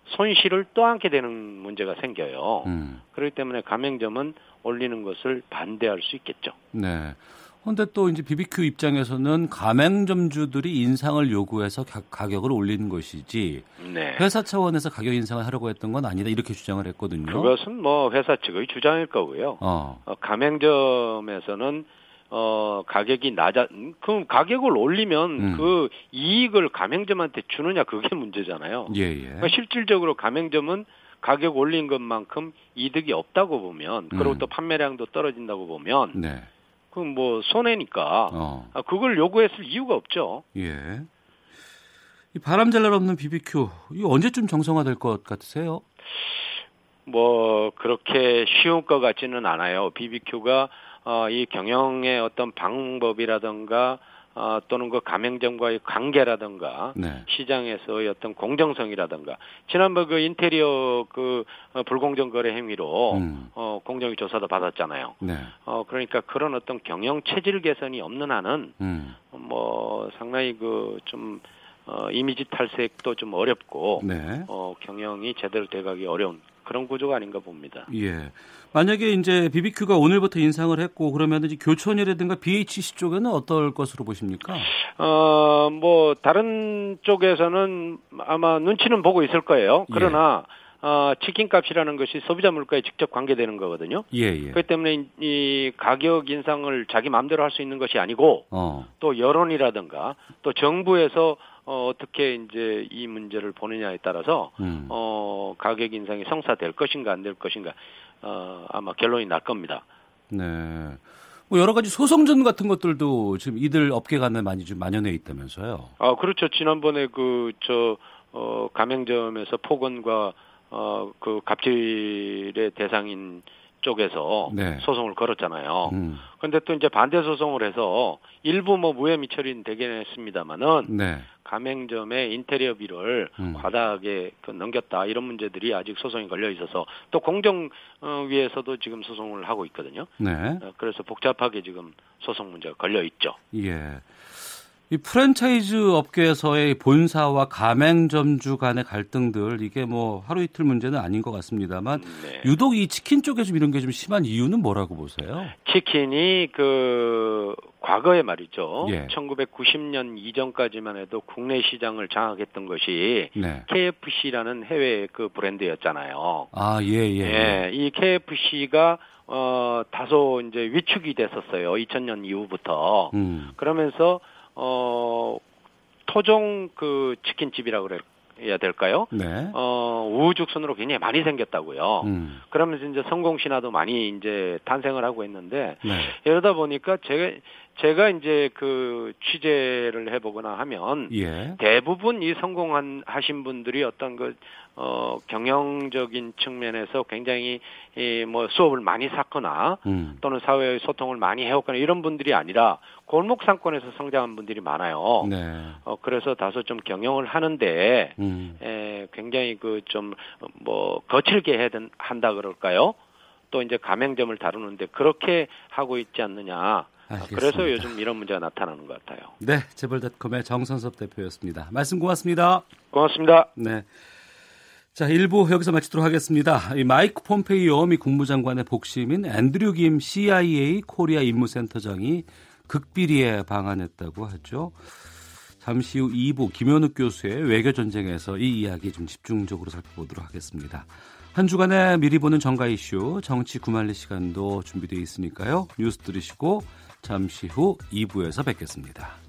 손실을 떠안게 되는 문제가 생겨요. 음. 그렇기 때문에 가맹점은 올리는 것을 반대할 수 있겠죠. 네. 그런데 또 이제 BBQ 입장에서는 가맹점주들이 인상을 요구해서 가, 격을 올리는 것이지 네. 회사 차원에서 가격 인상을 하려고 했던 건 아니다 이렇게 주장을 했거든요. 그것은 뭐 회사 측의 주장일 거고요. 어. 어 가맹점에서는 어, 가격이 낮아, 그럼 가격을 올리면 음. 그 이익을 가맹점한테 주느냐 그게 문제잖아요. 예, 예. 그러니까 실질적으로 가맹점은 가격 올린 것만큼 이득이 없다고 보면, 그리고 음. 또 판매량도 떨어진다고 보면, 네. 그럼 뭐 손해니까, 어. 아, 그걸 요구했을 이유가 없죠. 예. 이 바람 잘날 없는 BBQ, 이 언제쯤 정상화될 것 같으세요? 뭐, 그렇게 쉬운 것 같지는 않아요. BBQ가 어, 이 경영의 어떤 방법이라든가 어, 또는 그 가맹점과의 관계라든가 네. 시장에서의 어떤 공정성이라든가 지난번 그 인테리어 그 어, 불공정 거래 행위로 음. 어, 공정위 조사도 받았잖아요. 네. 어, 그러니까 그런 어떤 경영 체질 개선이 없는 한은 음. 뭐 상당히 그좀 어, 이미지 탈색도 좀 어렵고 네. 어, 경영이 제대로 돼가기 어려운 그런 구조가 아닌가 봅니다. 예. 만약에 이제 BBQ가 오늘부터 인상을 했고 그러면 이제 교촌이라든가 BHC 쪽에는 어떨 것으로 보십니까? 어, 뭐 다른 쪽에서는 아마 눈치는 보고 있을 거예요. 예. 그러나 예. 어, 치킨 값이라는 것이 소비자 물가에 직접 관계되는 거거든요. 예, 예. 그렇기 때문에 이 가격 인상을 자기 마음대로 할 수 있는 것이 아니고 어. 또 여론이라든가 또 정부에서 어, 어떻게 이제 이 문제를 보느냐에 따라서 음. 어, 가격 인상이 성사될 것인가 안 될 것인가 어, 아마 결론이 날 겁니다. 네. 뭐 여러 가지 소송전 같은 것들도 지금 이들 업계 간에 많이 좀 만연해 있다면서요. 아, 그렇죠. 지난번에 그, 저, 어, 가맹점에서 폭언과, 어, 그 갑질의 대상인 쪽에서 네. 소송을 걸었잖아요. 음. 그런데 또 이제 반대 소송을 해서 일부 뭐 무혐의 처리는 되긴 했습니다만은 네. 가맹점의 인테리어비를 음. 과다하게 그 넘겼다 이런 문제들이 아직 소송이 걸려 있어서 또 공정위에서도 지금 소송을 하고 있거든요. 네. 어, 그래서 복잡하게 지금 소송 문제가 걸려 있죠. 예. 이 프랜차이즈 업계에서의 본사와 가맹점주 간의 갈등들 이게 뭐 하루 이틀 문제는 아닌 것 같습니다만 네. 유독 이 치킨 쪽에 좀 이런 게 좀 심한 이유는 뭐라고 보세요? 치킨이 그 과거에 말이죠. 예. 1990년 이전까지만 해도 국내 시장을 장악했던 것이 네. KFC라는 해외 그 브랜드였잖아요. 아, 예, 예. 예. 이 KFC가 어 다소 이제 위축이 됐었어요. 2000년 이후부터. 음. 그러면서 어, 토종 그 치킨집이라고 그래. 해야 될까요? 네. 어, 우후죽순으로 굉장히 많이 생겼다고요. 음. 그러면서 이제 성공 신화도 많이 이제 탄생을 하고 있는데 네. 이러다 보니까 제가 제가 이제 그 취재를 해보거나 하면 예. 대부분 이 성공한 하신 분들이 어떤 그 어, 경영적인 측면에서 굉장히 이, 뭐 수업을 많이 샀거나 음. 또는 사회의 소통을 많이 해왔거나 이런 분들이 아니라 골목 상권에서 성장한 분들이 많아요. 네. 어, 그래서 다소 좀 경영을 하는데 음. 에, 굉장히 그 좀 뭐 거칠게 해야 한다 그럴까요? 또 이제 가맹점을 다루는데 그렇게 하고 있지 않느냐. 알겠습니다. 그래서 요즘 이런 문제가 나타나는 것 같아요. 네, 재벌닷컴의 정선섭 대표였습니다. 말씀 고맙습니다. 고맙습니다. 네. 자, 1부 여기서 마치도록 하겠습니다. 이 마이크 폼페이오 미 국무장관의 복심인 앤드류 김 CIA 코리아 임무센터장이 극비리에 방한했다고 하죠. 잠시 후 2부 김현욱 교수의 외교 전쟁에서 이 이야기 좀 집중적으로 살펴보도록 하겠습니다. 한 주간에 미리 보는 정가 이슈 정치 구만리 시간도 준비되어 있으니까요. 뉴스 들으시고 잠시 후 2부에서 뵙겠습니다.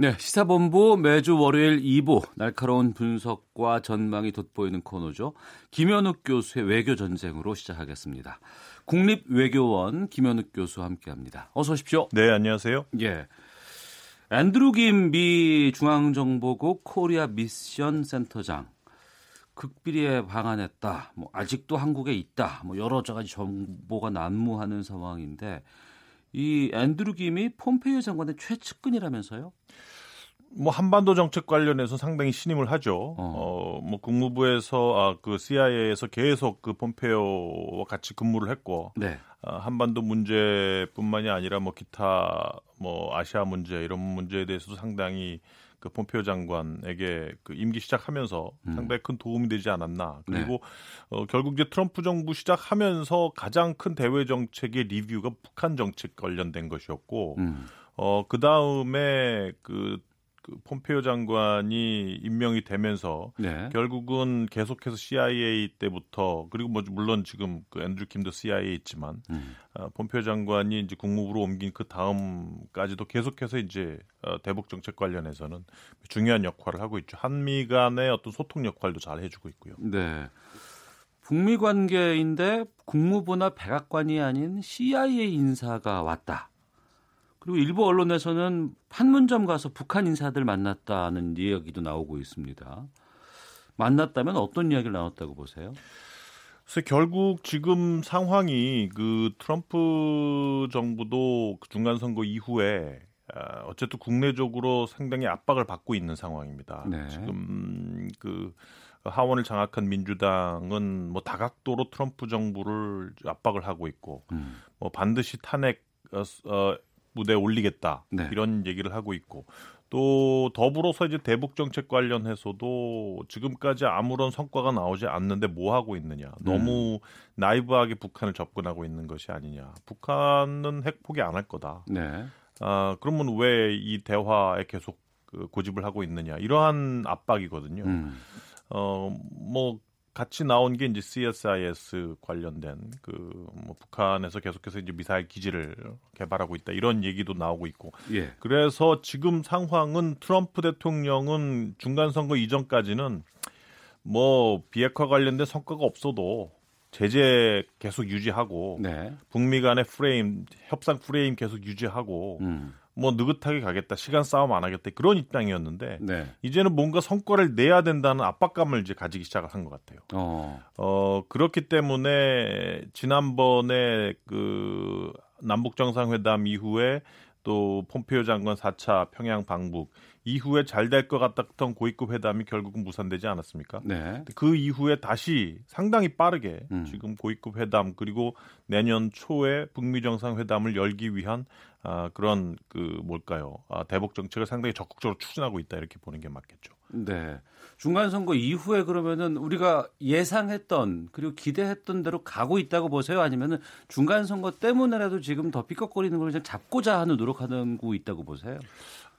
네, 시사본부 매주 월요일 2부 날카로운 분석과 전망이 돋보이는 코너죠. 김현욱 교수의 외교 전쟁으로 시작하겠습니다. 국립 외교원 김현욱 교수와 함께합니다. 어서 오십시오. 네, 안녕하세요. 예. 앤드루 김미 중앙정보국 코리아 미션 센터장 극비리에 방한했다. 뭐 아직도 한국에 있다. 뭐 여러 가지 정보가 난무하는 상황인데 이 앤드루 김이 폼페이오 장관의 최측근이라면서요? 뭐 한반도 정책 관련해서 상당히 신임을 하죠. 어, 어 뭐 국무부에서 아, 그 CIA에서 계속 그 폼페오와 같이 근무를 했고 네. 아, 한반도 문제뿐만이 아니라 뭐 기타 뭐 아시아 문제 이런 문제에 대해서도 상당히 그 폼페오 장관에게 그 임기 시작하면서 음. 상당히 큰 도움이 되지 않았나. 그리고 네. 어, 결국 이제 트럼프 정부 시작하면서 가장 큰 대외 정책의 리뷰가 북한 정책 관련된 것이었고 음. 어, 그 다음에 그 그 폼페이오 장관이 임명이 되면서 네. 결국은 계속해서 CIA 때부터 그리고 뭐 물론 지금 그 앤드류 킴도 CIA 있지만 음. 어, 폼페이오 장관이 이제 국무부로 옮긴 그 다음까지도 계속해서 이제 어, 대북 정책 관련해서는 중요한 역할을 하고 있죠. 한미 간의 어떤 소통 역할도 잘 해주고 있고요. 네. 북미 관계인데 국무부나 백악관이 아닌 CIA 인사가 왔다. 그리고 일부 언론에서는 판문점 가서 북한 인사들 만났다는 이야기도 나오고 있습니다. 만났다면 어떤 이야기를 나눴다고 보세요? 그래서 결국 지금 상황이 그 트럼프 정부도 그 중간 선거 이후에 아, 어쨌든 국내적으로 상당히 압박을 받고 있는 상황입니다. 네. 지금 그 하원을 장악한 민주당은 뭐 다각도로 트럼프 정부를 압박을 하고 있고 음. 뭐 반드시 탄핵 어, 어, 무대에 올리겠다 네. 이런 얘기를 하고 있고 또 더불어서 이제 대북 정책 관련해서도 지금까지 아무런 성과가 나오지 않는데 뭐 하고 있느냐. 너무 음. 나이브하게 북한을 접근하고 있는 것이 아니냐. 북한은 핵 포기 안 할 거다. 네. 아, 그러면 왜 이 대화에 계속 그 고집을 하고 있느냐. 이러한 압박이거든요. 음. 어, 뭐 같이 나온 게 이제 CSIS 관련된 그 뭐 북한에서 계속해서 이제 미사일 기지를 개발하고 있다 이런 얘기도 나오고 있고. 예. 그래서 지금 상황은 트럼프 대통령은 중간 선거 이전까지는 뭐 비핵화 관련된 성과가 없어도 제재 계속 유지하고 네. 북미 간의 프레임 협상 프레임 계속 유지하고 음. 뭐 느긋하게 가겠다 시간 싸움 안 하겠다 그런 입장이었는데 네. 이제는 뭔가 성과를 내야 된다는 압박감을 이제 가지기 시작한 것 같아요. 어. 어 그렇기 때문에 지난번에 그 남북 정상회담 이후에 또 폼페이오 장관 4차 평양 방북 이후에 잘 될 것 같았던 고위급 회담이 결국은 무산되지 않았습니까? 네. 그 이후에 다시 상당히 빠르게 음. 지금 고위급 회담 그리고 내년 초에 북미 정상회담을 열기 위한 아, 그런 그 뭘까요? 아, 대북 정책을 상당히 적극적으로 추진하고 있다 이렇게 보는 게 맞겠죠. 네. 중간 선거 이후에 그러면은 우리가 예상했던 그리고 기대했던 대로 가고 있다고 보세요? 아니면은 중간 선거 때문에라도 지금 더 삐걱거리는 걸 잡고자 하는 노력하는 거 있다고 보세요?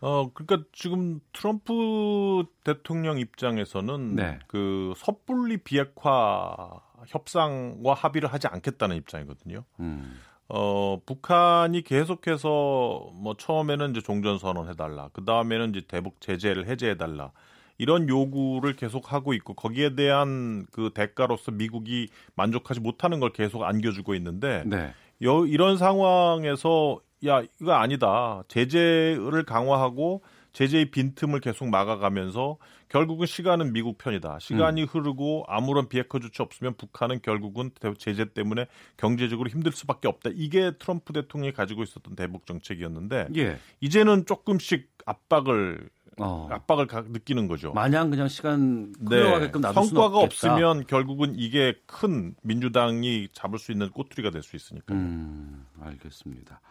어, 그러니까 지금 트럼프 대통령 입장에서는 네. 그 섣불리 비핵화 협상과 합의를 하지 않겠다는 입장이거든요. 음. 어, 북한이 계속해서 뭐 처음에는 이제 종전 선언 해달라. 그 다음에는 이제 대북 제재를 해제해달라. 이런 요구를 계속 하고 있고 거기에 대한 그 대가로서 미국이 만족하지 못하는 걸 계속 안겨주고 있는데 네. 여, 이런 상황에서 야 이거 아니다 제재를 강화하고 제재의 빈틈을 계속 막아가면서 결국은 시간은 미국 편이다. 시간이 음. 흐르고 아무런 비핵화 조치 없으면 북한은 결국은 제재 때문에 경제적으로 힘들 수밖에 없다. 이게 트럼프 대통령이 가지고 있었던 대북 정책이었는데 예. 이제는 조금씩 압박을 어. 압박을 가, 느끼는 거죠. 마냥 그냥 시간 끌어가게끔 네. 성과가 없으면 결국은 이게 큰 민주당이 잡을 수 있는 꼬투리가 될 수 있으니까요. 음, 알겠습니다.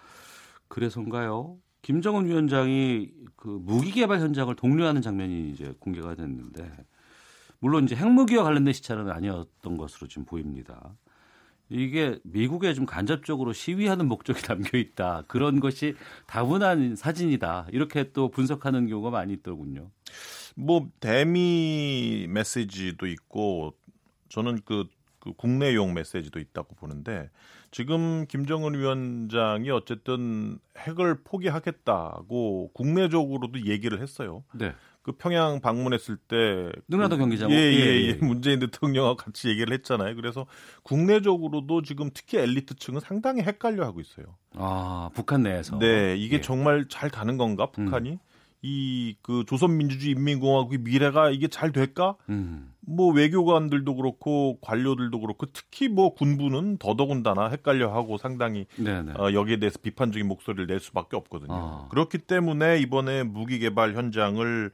그래서인가요? 김정은 위원장이 그 무기 개발 현장을 독려하는 장면이 이제 공개가 됐는데 물론 이제 핵무기와 관련된 시찰은 아니었던 것으로 지금 보입니다. 이게 미국에 좀 간접적으로 시위하는 목적이 *laughs* 담겨 있다. 그런 것이 다분한 사진이다. 이렇게 또 분석하는 경우가 많이 있더군요. 뭐 대미 메시지도 있고 저는 그, 그 국내용 메시지도 있다고 보는데 지금 김정은 위원장이 어쨌든 핵을 포기하겠다고 국내적으로도 얘기를 했어요. 네. 그 평양 방문했을 때 능라도 경기장 예, 예, 예, 예. *laughs* 문재인 대통령하고 같이 얘기를 했잖아요. 그래서 국내적으로도 지금 특히 엘리트층은 상당히 헷갈려 하고 있어요. 아, 북한 내에서. 네, 이게 예. 정말 잘 가는 건가, 북한이? 음. 이 그 조선민주주의인민공화국의 미래가 이게 잘 될까? 음. 뭐 외교관들도 그렇고 관료들도 그렇고 특히 뭐 군부는 더더군다나 헷갈려하고 상당히 어, 여기에 대해서 비판적인 목소리를 낼 수밖에 없거든요. 아. 그렇기 때문에 이번에 무기 개발 현장을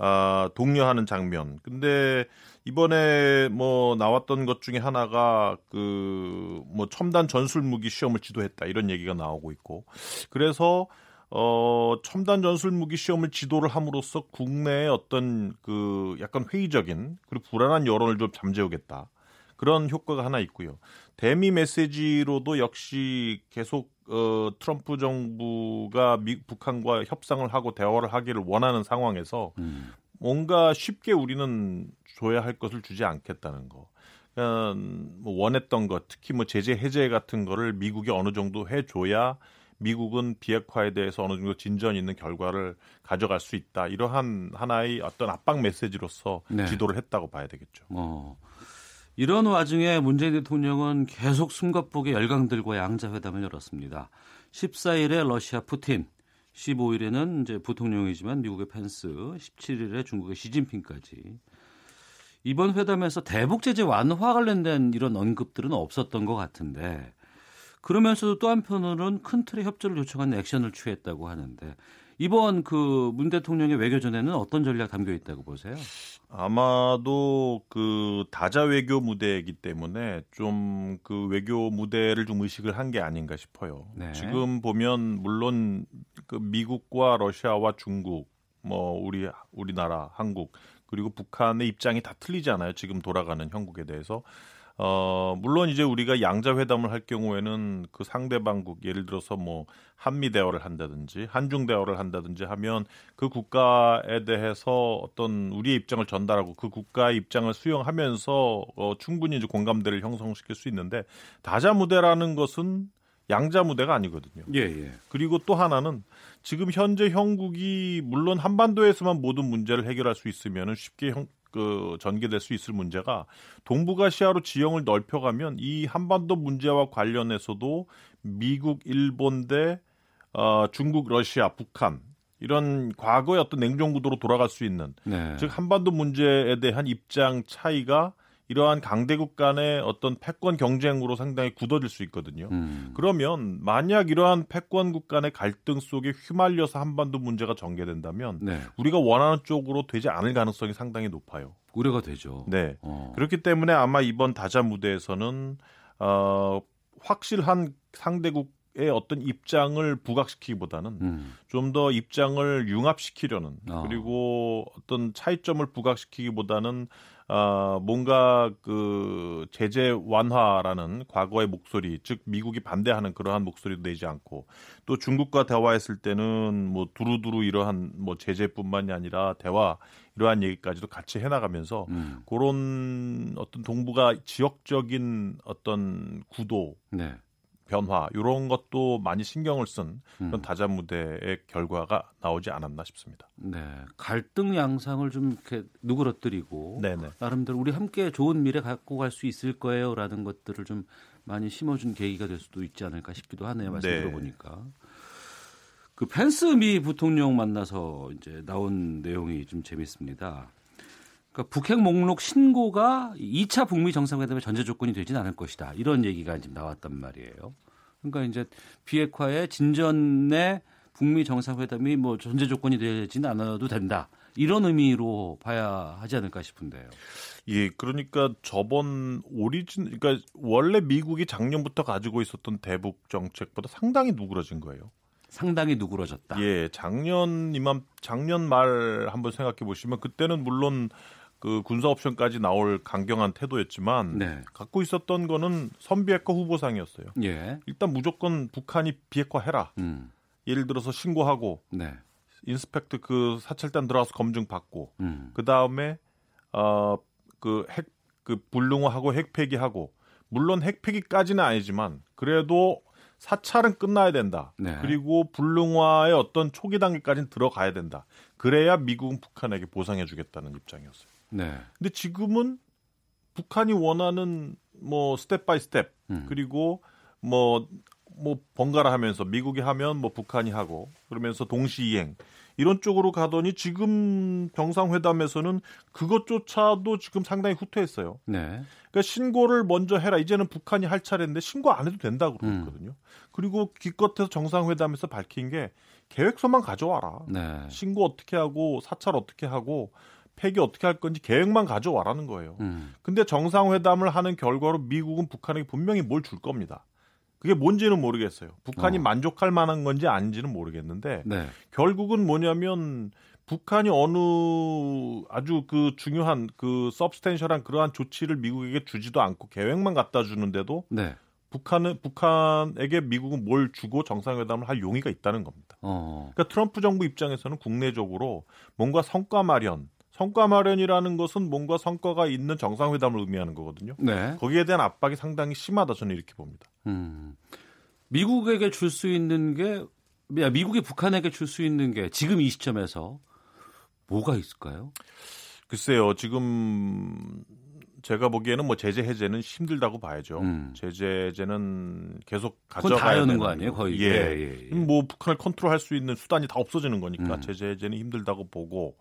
아, 독려하는 장면. 근데 이번에 뭐 나왔던 것 중에 하나가 그 뭐 첨단 전술 무기 시험을 지도했다 이런 얘기가 나오고 있고 그래서 어, 첨단 전술 무기 시험을 지도를 함으로써 국내의 어떤 그 약간 회의적인 그리고 불안한 여론을 좀 잠재우겠다. 그런 효과가 하나 있고요. 대미 메시지로도 역시 계속 어, 트럼프 정부가 미, 북한과 협상을 하고 대화를 하기를 원하는 상황에서 음. 뭔가 쉽게 우리는 줘야 할 것을 주지 않겠다는 거. 그러니까 뭐 원했던 것, 특히 뭐 제재 해제 같은 거를 미국이 어느 정도 해줘야 미국은 비핵화에 대해서 어느 정도 진전 있는 결과를 가져갈 수 있다. 이러한 하나의 어떤 압박 메시지로서 네. 지도를 했다고 봐야 되겠죠. 어. 이런 와중에 문재인 대통령은 계속 숨가쁘게 열강들과 양자회담을 열었습니다. 14일에 러시아 푸틴, 15일에는 이제 부통령이지만 미국의 펜스, 17일에 중국의 시진핑까지 이번 회담에서 대북 제재 완화 관련된 이런 언급들은 없었던 것 같은데 그러면서도 또 한편으로는 큰 틀의 협조를 요청하는 액션을 취했다고 하는데 이번 그 문 대통령의 외교전에는 어떤 전략 담겨 있다고 보세요? 아마도 그 다자 외교 무대이기 때문에 좀 그 외교 무대를 좀 의식을 한 게 아닌가 싶어요. 네. 지금 보면 물론 그 미국과 러시아와 중국 뭐 우리 우리나라 한국 그리고 북한의 입장이 다 틀리잖아요. 지금 돌아가는 형국에 대해서. 어, 물론 이제 우리가 양자 회담을 할 경우에는 그 상대방국 예를 들어서 뭐 한미 대화를 한다든지 한중 대화를 한다든지 하면 그 국가에 대해서 어떤 우리의 입장을 전달하고 그 국가의 입장을 수용하면서 어, 충분히 이제 공감대를 형성시킬 수 있는데 다자 무대라는 것은 양자 무대가 아니거든요. 예, 예. 그리고 또 하나는 지금 현재 형국이 물론 한반도에서만 모든 문제를 해결할 수 있으면 쉽게 형, 그 전개될 수 있을 문제가 동북아시아로 지형을 넓혀가면 이 한반도 문제와 관련해서도 미국, 일본 대 어, 중국, 러시아, 북한 이런 과거의 어떤 냉전 구도로 돌아갈 수 있는 네. 즉 한반도 문제에 대한 입장 차이가 이러한 강대국 간의 어떤 패권 경쟁으로 상당히 굳어질 수 있거든요. 음. 그러면 만약 이러한 패권국 간의 갈등 속에 휘말려서 한반도 문제가 전개된다면 네. 우리가 원하는 쪽으로 되지 않을 가능성이 상당히 높아요. 우려가 되죠. 네. 어. 그렇기 때문에 아마 이번 다자 무대에서는 어, 확실한 상대국 의 어떤 입장을 부각시키기보다는 음. 좀더 입장을 융합시키려는 어. 그리고 어떤 차이점을 부각시키기보다는 어, 뭔가 그 제재 완화라는 과거의 목소리, 즉 미국이 반대하는 그러한 목소리도 내지 않고 또 중국과 대화했을 때는 뭐 두루두루 이러한 뭐 제재뿐만이 아니라 대화 이러한 얘기까지도 같이 해나가면서 음. 그런 어떤 동북아 지역적인 어떤 구도 네. 변화 이런 것도 많이 신경을 쓴 그런 음. 다자 무대의 결과가 나오지 않았나 싶습니다. 네, 갈등 양상을 좀 이렇게 누그러뜨리고 네네. 나름대로 우리 함께 좋은 미래 갖고 갈 수 있을 거예요라는 것들을 좀 많이 심어준 계기가 될 수도 있지 않을까 싶기도 하네요. 말씀 네. 들어보니까. 그 펜스 미 부통령 만나서 이제 나온 내용이 좀 재밌습니다. 그러니까 북핵 목록 신고가 2차 북미 정상회담의 전제 조건이 되지는 않을 것이다. 이런 얘기가 지금 나왔단 말이에요. 그러니까 이제 비핵화의 진전에 북미 정상회담이 뭐 전제 조건이 되지는 않아도 된다. 이런 의미로 봐야 하지 않을까 싶은데요. 예, 그러니까 저번 오리진, 그러니까 원래 미국이 작년부터 가지고 있었던 대북 정책보다 상당히 누그러진 거예요. 상당히 누그러졌다. 예, 작년 이맘 작년 말 한번 생각해 보시면 그때는 물론 그 군사 옵션까지 나올 강경한 태도였지만 네. 갖고 있었던 거는 선비핵화 후보상이었어요. 예. 일단 무조건 북한이 비핵화해라. 음. 예를 들어서 신고하고 네. inspect 그 사찰단 들어와서 검증 받고 음. 그 다음에 어 그 핵 그 불능화하고 핵 폐기하고 물론 핵 폐기까지는 아니지만 그래도 사찰은 끝나야 된다. 네. 그리고 불능화의 어떤 초기 단계까지는 들어가야 된다. 그래야 미국은 북한에게 보상해주겠다는 입장이었어요. 네. 근데 지금은 북한이 원하는 뭐 step by step 음. 그리고 뭐뭐 뭐 번갈아 하면서 미국이 하면 뭐 북한이 하고 그러면서 동시 이행 이런 쪽으로 가더니 지금 정상회담에서는 그것조차도 지금 상당히 후퇴했어요. 네. 그러니까 신고를 먼저 해라. 이제는 북한이 할 차례인데 신고 안 해도 된다고 그러거든요. 음. 그리고 기껏해서 정상회담에서 밝힌 게 계획서만 가져와라. 네. 신고 어떻게 하고 사찰 어떻게 하고 폐기 어떻게 할 건지 계획만 가져와라는 거예요. 음. 근데 정상회담을 하는 결과로 미국은 북한에게 분명히 뭘 줄 겁니다. 그게 뭔지는 모르겠어요. 북한이 어. 만족할 만한 건지 아닌지는 모르겠는데 네. 결국은 뭐냐면 북한이 어느 아주 그 중요한 그 서브스텐셜한 그러한 조치를 미국에게 주지도 않고 계획만 갖다 주는데도 네. 북한은 북한에게 미국은 뭘 주고 정상회담을 할 용의가 있다는 겁니다. 어. 그러니까 트럼프 정부 입장에서는 국내적으로 뭔가 성과 마련 성과 마련이라는 것은 뭔가 성과가 있는 정상회담을 의미하는 거거든요. 네. 거기에 대한 압박이 상당히 심하다 저는 이렇게 봅니다. 음. 미국에게 줄 수 있는 게 미국이 북한에게 줄 수 있는 게 지금 이 시점에서 뭐가 있을까요? 글쎄요. 지금 제가 보기에는 뭐 제재 해제는 힘들다고 봐야죠. 음. 제재 해제는 계속 가져가야 되는 거 아니에요, 거의. 예. 예, 예, 예. 뭐 북한을 컨트롤할 수 있는 수단이 다 없어지는 거니까 음. 제재 해제는 힘들다고 보고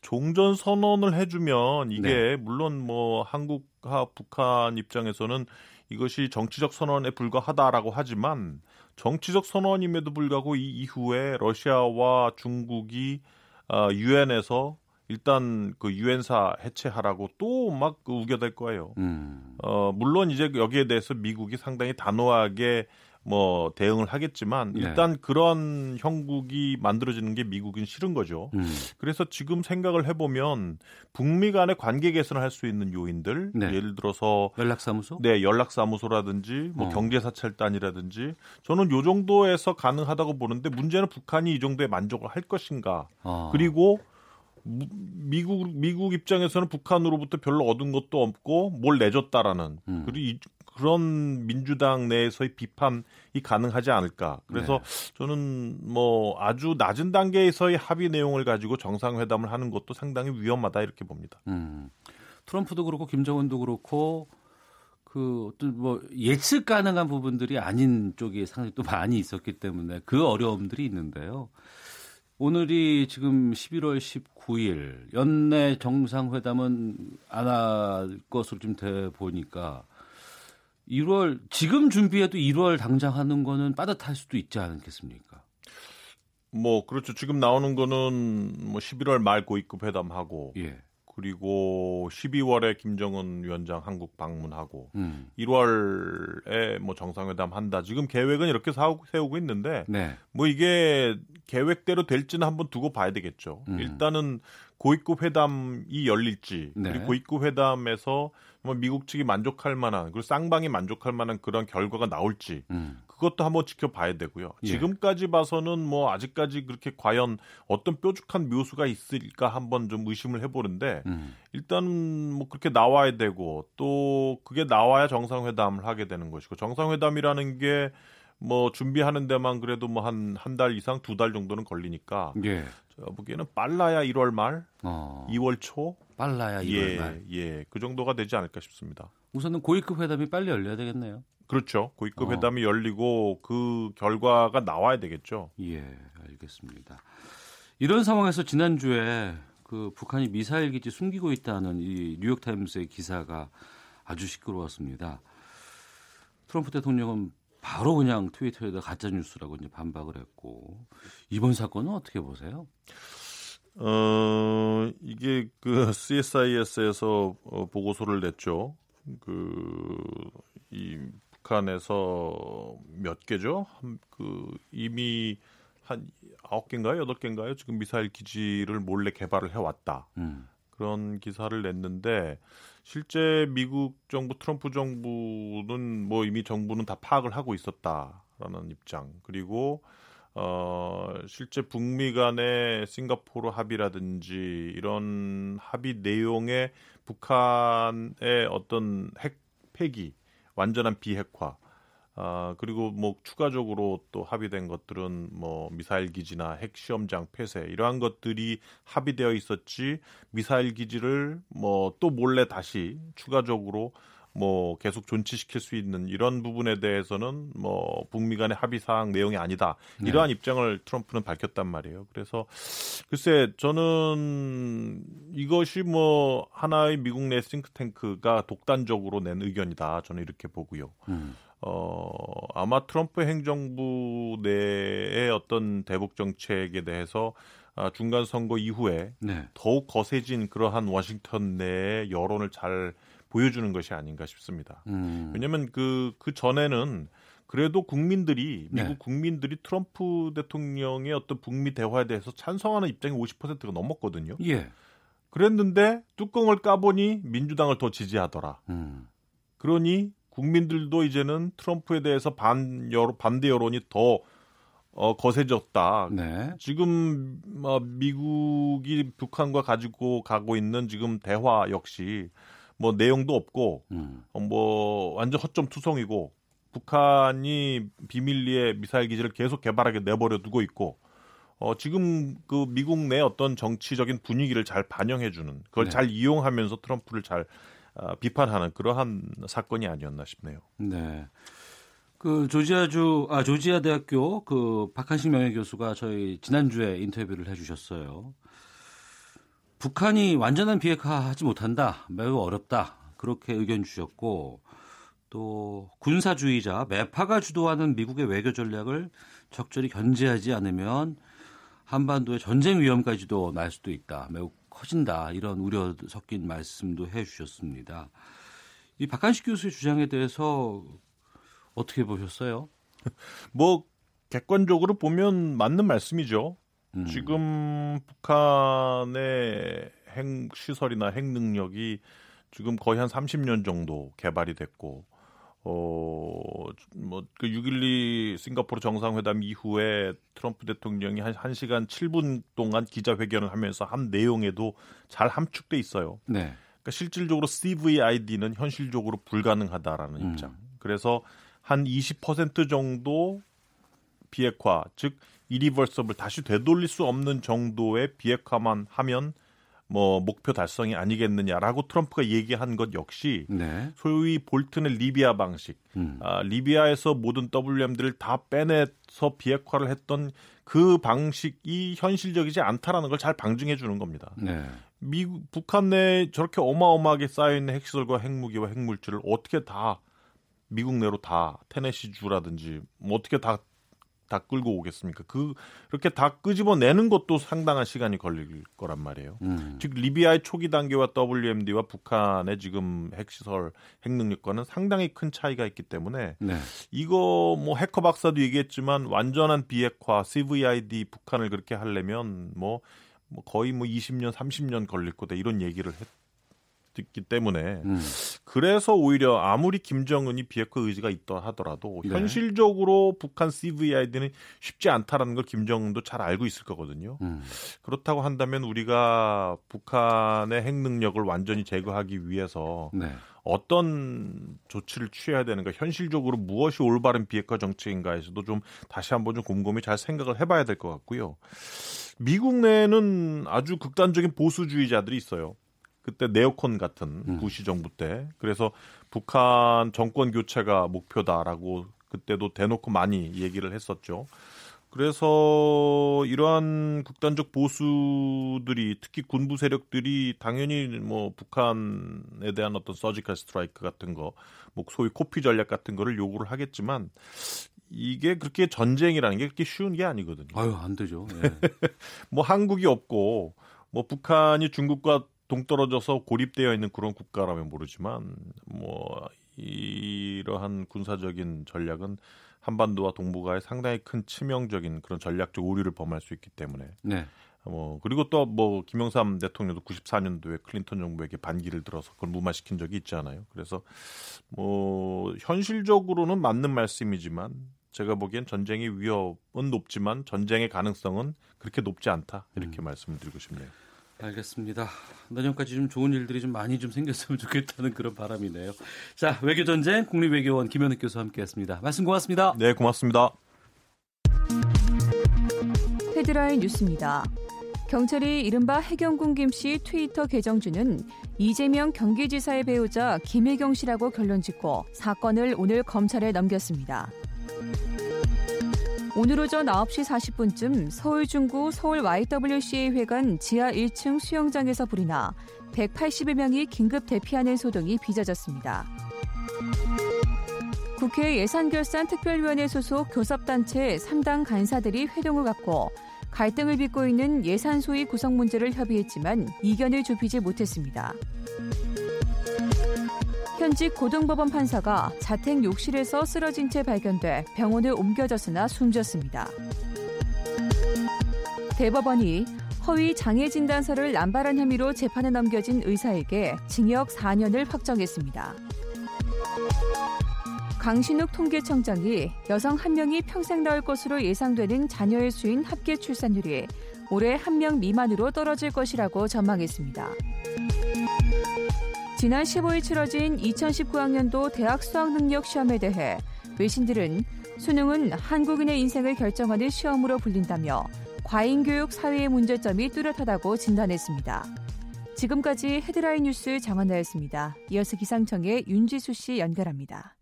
종전 선언을 해주면 이게 네. 물론 뭐 한국과 북한 입장에서는 이것이 정치적 선언에 불과하다라고 하지만 정치적 선언임에도 불구하고 이 이후에 러시아와 중국이 어, 유엔에서 일단 그 유엔사 해체하라고 또막 그 우겨댈 거예요. 음. 어 물론 이제 여기에 대해서 미국이 상당히 단호하게 뭐 대응을 하겠지만 네. 일단 네. 그런 형국이 만들어지는 게 미국은 싫은 거죠. 음. 그래서 지금 생각을 해보면 북미 간의 관계 개선을 할 수 있는 요인들 네. 예를 들어서 연락사무소, 네 연락사무소라든지 뭐 어. 경제사찰단이라든지 저는 요 정도에서 가능하다고 보는데 문제는 북한이 이 정도에 만족을 할 것인가 어. 그리고 미국 미국 입장에서는 북한으로부터 별로 얻은 것도 없고 뭘 내줬다라는 음. 그리고 이, 그런 민주당 내에서의 비판이 가능하지 않을까. 그래서 네. 저는 뭐 아주 낮은 단계에서의 합의 내용을 가지고 정상회담을 하는 것도 상당히 위험하다 이렇게 봅니다. 음. 트럼프도 그렇고 김정은도 그렇고 그 어떤 뭐 예측 가능한 부분들이 아닌 쪽이 상당히 또 많이 있었기 때문에 그 어려움들이 있는데요. 오늘이 지금 11월 19일 연내 정상회담은 안 할 것으로 좀 돼 보니까 1월 지금 준비해도 1월 당장 하는 거는 빠듯할 수도 있지 않겠습니까? 뭐 그렇죠. 지금 나오는 거는 뭐 11월 말 고위급 회담하고 예. 그리고 12월에 김정은 위원장 한국 방문하고 음. 1월에 뭐 정상회담 한다. 지금 계획은 이렇게 세우고 있는데 네. 뭐 이게 계획대로 될지는 한번 두고 봐야 되겠죠. 음. 일단은 고위급 회담이 열릴지 네. 그리고 고위급 회담에서 뭐 미국 측이 만족할 만한 그리고 쌍방이 만족할 만한 그런 결과가 나올지 음. 그것도 한번 지켜봐야 되고요. 예. 지금까지 봐서는 뭐 아직까지 그렇게 과연 어떤 뾰족한 묘수가 있을까 한번 좀 의심을 해보는데 음. 일단 뭐 그렇게 나와야 되고 또 그게 나와야 정상회담을 하게 되는 것이고 정상회담이라는 게 뭐 준비하는 데만 그래도 뭐 한 한 달 이상 두 달 정도는 걸리니까 예. 제가 보기에는 빨라야 1월 말, 어. 2월 초 빨라야 2월 예, 말. 예, 그 정도가 되지 않을까 싶습니다. 우선은 고위급 회담이 빨리 열려야 되겠네요. 그렇죠. 고위급 어. 회담이 열리고 그 결과가 나와야 되겠죠. 예, 알겠습니다. 이런 상황에서 지난주에 그 북한이 미사일 기지 숨기고 있다는 이 뉴욕 타임스의 기사가 아주 시끄러웠습니다. 트럼프 대통령은 바로 그냥 트위터에다 가짜 뉴스라고 이제 반박을 했고 이번 사건은 어떻게 보세요? 어 이게 그 CSIS에서 어, 보고서를 냈죠. 그 이 북한에서 몇 개죠? 한, 그 이미 한 아홉 개인가요, 여덟 개인가요? 지금 미사일 기지를 몰래 개발을 해왔다. 음. 그런 기사를 냈는데 실제 미국 정부 트럼프 정부는 뭐 이미 정부는 다 파악을 하고 있었다라는 입장. 그리고 어 실제 북미 간의 싱가포르 합의라든지 이런 합의 내용에 북한의 어떤 핵 폐기 완전한 비핵화. 아, 그리고 뭐 추가적으로 또 합의된 것들은 뭐 미사일 기지나 핵 시험장 폐쇄 이러한 것들이 합의되어 있었지 미사일 기지를 뭐 또 몰래 다시 추가적으로 뭐 계속 존치시킬 수 있는 이런 부분에 대해서는 뭐 북미 간의 합의 사항 내용이 아니다. 네. 이러한 네. 입장을 트럼프는 밝혔단 말이에요. 그래서 글쎄 저는 이것이 뭐 하나의 미국 내 싱크탱크가 독단적으로 낸 의견이다. 저는 이렇게 보고요. 음. 어, 아마 트럼프 행정부 내의 어떤 대북 정책에 대해서 아, 중간 선거 이후에 네. 더욱 거세진 그러한 워싱턴 내의 여론을 잘 보여주는 것이 아닌가 싶습니다. 음. 왜냐하면 그, 그 전에는 그래도 국민들이 미국 네. 국민들이 트럼프 대통령의 어떤 북미 대화에 대해서 찬성하는 입장이 50%가 넘었거든요. 예. 그랬는데 뚜껑을 까보니 민주당을 더 지지하더라. 음. 그러니 국민들도 이제는 트럼프에 대해서 반 여론, 반대 여론이 더 어, 거세졌다. 네. 지금 어, 미국이 북한과 가지고 가고 있는 지금 대화 역시 뭐 내용도 없고 음. 어, 뭐 완전 허점 투성이고 북한이 비밀리에 미사일 기지를 계속 개발하게 내버려 두고 있고 어, 지금 그 미국 내 어떤 정치적인 분위기를 잘 반영해 주는 그걸 네. 잘 이용하면서 트럼프를 잘 어, 비판하는 그러한 사건이 아니었나 싶네요. 네. 그 조지아주 아 조지아 대학교 그 박한식 명예 교수가 저희 지난주에 인터뷰를 해 주셨어요. 북한이 완전한 비핵화하지 못한다, 매우 어렵다 그렇게 의견 주셨고 또 군사주의자 매파가 주도하는 미국의 외교 전략을 적절히 견제하지 않으면 한반도의 전쟁 위험까지도 날 수도 있다, 매우 커진다 이런 우려 섞인 말씀도 해 주셨습니다. 이 박한식 교수의 주장에 대해서 어떻게 보셨어요? *laughs* 뭐 객관적으로 보면 맞는 말씀이죠. 음. 지금 북한의 핵 시설이나 핵 능력이 지금 거의 한 30년 정도 개발이 됐고 어뭐그 6.12 싱가포르 정상회담 이후에 트럼프 대통령이 한 1시간 7분 동안 기자회견을 하면서 한 내용에도 잘 함축돼 있어요. 네. 그러니까 실질적으로 CVID는 현실적으로 불가능하다라는 음. 입장. 그래서 한 20% 정도 비핵화, 즉 이리버서블 다시 되돌릴 수 없는 정도의 비핵화만 하면 뭐 목표 달성이 아니겠느냐라고 트럼프가 얘기한 것 역시 네. 소위 볼튼의 리비아 방식, 음. 아, 리비아에서 모든 WM들을 다 빼내서 비핵화를 했던 그 방식이 현실적이지 않다라는 걸 잘 방증해 주는 겁니다. 네. 미국 북한 내에 저렇게 어마어마하게 쌓여 있는 핵시설과 핵무기와 핵물질을 어떻게 다 미국 내로 다 테네시 주라든지 뭐 어떻게 다 다 끌고 오겠습니까? 그 그렇게 다 끄집어 내는 것도 상당한 시간이 걸릴 거란 말이에요. 음. 즉 리비아의 초기 단계와 WMD와 북한의 지금 핵시설 핵능력과는 상당히 큰 차이가 있기 때문에 네. 이거 뭐 해커 박사도 얘기했지만 완전한 비핵화 CVID 북한을 그렇게 하려면 뭐, 뭐 거의 뭐 20년 30년 걸릴 거다 이런 얘기를 했. 있기 때문에 음. 그래서 오히려 아무리 김정은이 비핵화 의지가 있다 하더라도 네. 현실적으로 북한 CVID는 쉽지 않다라는 걸 김정은도 잘 알고 있을 거거든요. 음. 그렇다고 한다면 우리가 북한의 핵 능력을 완전히 제거하기 위해서 네. 어떤 조치를 취해야 되는가 현실적으로 무엇이 올바른 비핵화 정책인가에서도 좀 다시 한번 좀 곰곰이 잘 생각을 해봐야 될 것 같고요. 미국 내에는 아주 극단적인 보수주의자들이 있어요. 그때 네오콘 같은 음. 부시 정부 때 그래서 북한 정권 교체가 목표다라고 그때도 대놓고 많이 얘기를 했었죠. 그래서 이러한 극단적 보수들이 특히 군부 세력들이 당연히 뭐 북한에 대한 어떤 서지컬 스트라이크 같은 거, 뭐 소위 코피 전략 같은 거를 요구를 하겠지만 이게 그렇게 전쟁이라는 게 그렇게 쉬운 게 아니거든요. 아유 안 되죠. 네. *laughs* 뭐 한국이 없고 뭐 북한이 중국과 동떨어져서 고립되어 있는 그런 국가라면 모르지만 뭐 이러한 군사적인 전략은 한반도와 동북아에 상당히 큰 치명적인 그런 전략적 오류를 범할 수 있기 때문에 네. 뭐 그리고 또 뭐 김영삼 대통령도 94년도에 클린턴 정부에게 반기를 들어서 그걸 무마시킨 적이 있잖아요. 그래서 뭐 현실적으로는 맞는 말씀이지만 제가 보기엔 전쟁의 위협은 높지만 전쟁의 가능성은 그렇게 높지 않다 이렇게 음. 말씀을 드리고 싶네요. 알겠습니다. 내년까지 좀 좋은 일들이 좀 많이 좀 생겼으면 좋겠다는 그런 바람이네요. 자, 외교전쟁 국립외교원 김현욱 교수와 함께했습니다. 말씀 고맙습니다. 네, 고맙습니다. 헤드라인 뉴스입니다. 경찰이 이른바 해경군 김씨 트위터 계정주는 이재명 경기지사의 배우자 김혜경 씨라고 결론 짓고 사건을 오늘 검찰에 넘겼습니다. 오늘 오전 9시 40분쯤 서울 중구 서울 YWCA 회관 지하 1층 수영장에서 불이 나 180여 명이 긴급 대피하는 소동이 빚어졌습니다. 국회 예산결산특별위원회 소속 교섭단체 3당 간사들이 회동을 갖고 갈등을 빚고 있는 예산 소위 구성 문제를 협의했지만 이견을 좁히지 못했습니다. 현직 고등법원 판사가 자택 욕실에서 쓰러진 채 발견돼 병원에 옮겨졌으나 숨졌습니다. 대법원이 허위 장애 진단서를 남발한 혐의로 재판에 넘겨진 의사에게 징역 4년을 확정했습니다. 강신욱 통계청장이 여성 한 명이 평생 낳을 것으로 예상되는 자녀의 수인 합계 출산율이 올해 한 명 미만으로 떨어질 것이라고 전망했습니다. 지난 15일 치러진 2019학년도 대학 수학 능력 시험에 대해 외신들은 수능은 한국인의 인생을 결정하는 시험으로 불린다며 과잉교육 사회의 문제점이 뚜렷하다고 진단했습니다. 지금까지 헤드라인 뉴스 정한나였습니다. 이어서 기상청의 윤지수 씨 연결합니다.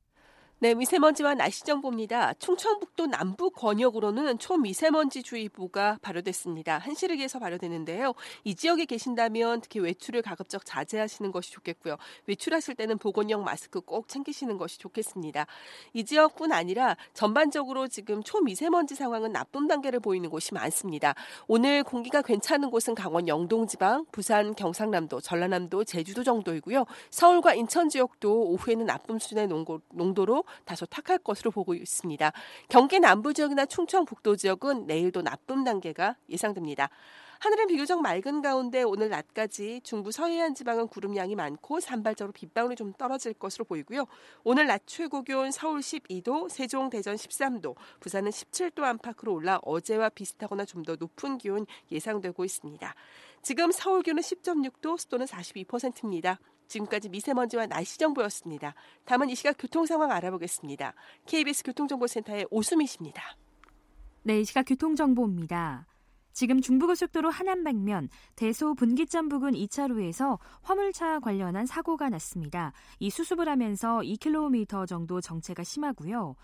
네, 미세먼지와 날씨 정보입니다. 충청북도 남부 권역으로는 초미세먼지 주의보가 발효됐습니다. 한시르기에서 발효되는데요. 이 지역에 계신다면 특히 외출을 가급적 자제하시는 것이 좋겠고요. 외출하실 때는 보건용 마스크 꼭 챙기시는 것이 좋겠습니다. 이 지역뿐 아니라 전반적으로 지금 초미세먼지 상황은 나쁨 단계를 보이는 곳이 많습니다. 오늘 공기가 괜찮은 곳은 강원 영동 지방, 부산, 경상남도, 전라남도, 제주도 정도이고요. 서울과 인천 지역도 오후에는 나쁨 수준의 농도로 다소 탁할 것으로 보고 있습니다. 경기 남부 지역이나 충청 북도 지역은 내일도 나쁨 단계가 예상됩니다. 하늘은 비교적 맑은 가운데 오늘 낮까지 중부 서해안 지방은 구름량이 많고 산발적으로 빗방울이 좀 떨어질 것으로 보이고요. 오늘 낮 최고 기온 서울 12도, 세종, 대전 13도, 부산은 17도 안팎으로 올라 어제와 비슷하거나 좀 더 높은 기온 예상되고 있습니다. 지금 서울 기온은 10.6도, 습도는 42%입니다. 지금까지 미세먼지와 날씨 정보였습니다. 다음은 이 시각 교통 상황 알아보겠습니다. KBS 교통정보센터의 오수미 씨입니다. 네, 이 시각 교통정보입니다. 지금 중부고속도로 하남 방면 대소 분기점 부근 2차로에서 화물차 관련한 사고가 났습니다. 이 수습을 하면서 2km 정도 정체가 심하고요.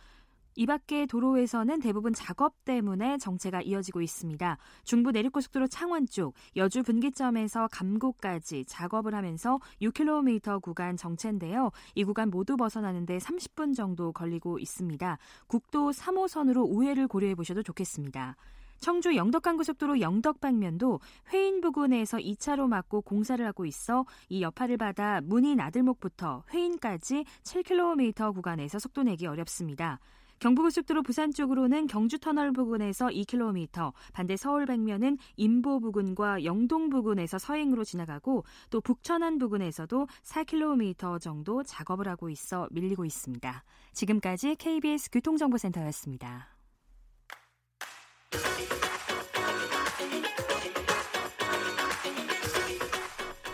이 밖에 도로에서는 대부분 작업 때문에 정체가 이어지고 있습니다. 중부 내륙고속도로 창원 쪽 여주 분기점에서 감곡까지 작업을 하면서 6km 구간 정체인데요. 이 구간 모두 벗어나는데 30분 정도 걸리고 있습니다. 국도 3호선으로 우회를 고려해 보셔도 좋겠습니다. 청주 영덕간고속도로 영덕 방면도 회인 부근에서 2차로 막고 공사를 하고 있어 이 여파를 받아 문인 아들목부터 회인까지 7km 구간에서 속도 내기 어렵습니다. 경부고속도로 부산 쪽으로는 경주 터널 부근에서 2km, 반대 서울 백면은 인보 부근과 영동 부근에서 서행으로 지나가고 또 북천안 부근에서도 4km 정도 작업을 하고 있어 밀리고 있습니다. 지금까지 KBS 교통정보센터였습니다.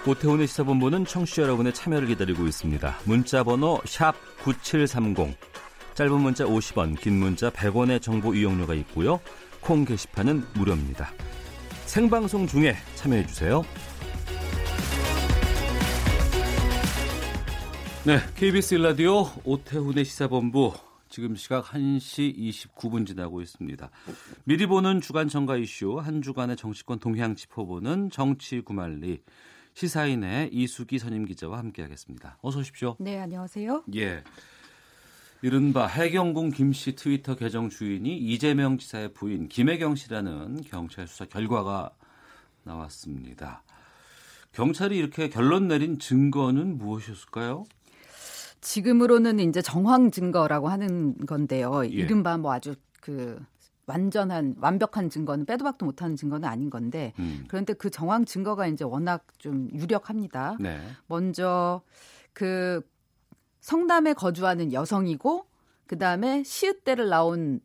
오태훈의 시사본부는 청취자 여러분의 참여를 기다리고 있습니다. 문자 번호 9730, 짧은 문자 50원, 긴 문자 100원의 정보 이용료가 있고요. 콩 게시판은 무료입니다. 생방송 중에 참여해 주세요. 네, KBS 일라디오 오태훈의 시사본부 지금 시각 1시 29분 지나고 있습니다. 미리 보는 주간 정가 이슈 한 주간의 정치권 동향 짚어보는 정치 구말리 시사인의 이수기 선임 기자와 함께하겠습니다. 어서 오십시오. 네, 안녕하세요. 예. 이른바 해경궁 김씨 트위터 계정 주인이 이재명 지사의 부인 김혜경 씨라는 경찰 수사 결과가 나왔습니다. 경찰이 이렇게 결론 내린 증거는 무엇이었을까요? 지금으로는 이제 정황 증거라고 하는 건데요. 예. 이른바 뭐 아주 그 완전한 완벽한 증거는 빼도 박도 못하는 증거는 아닌 건데 음. 그런데 그 정황 증거가 이제 워낙 좀 유력합니다. 네. 먼저 그 성남에 거주하는 여성이고 그다음에 시읒대를 나온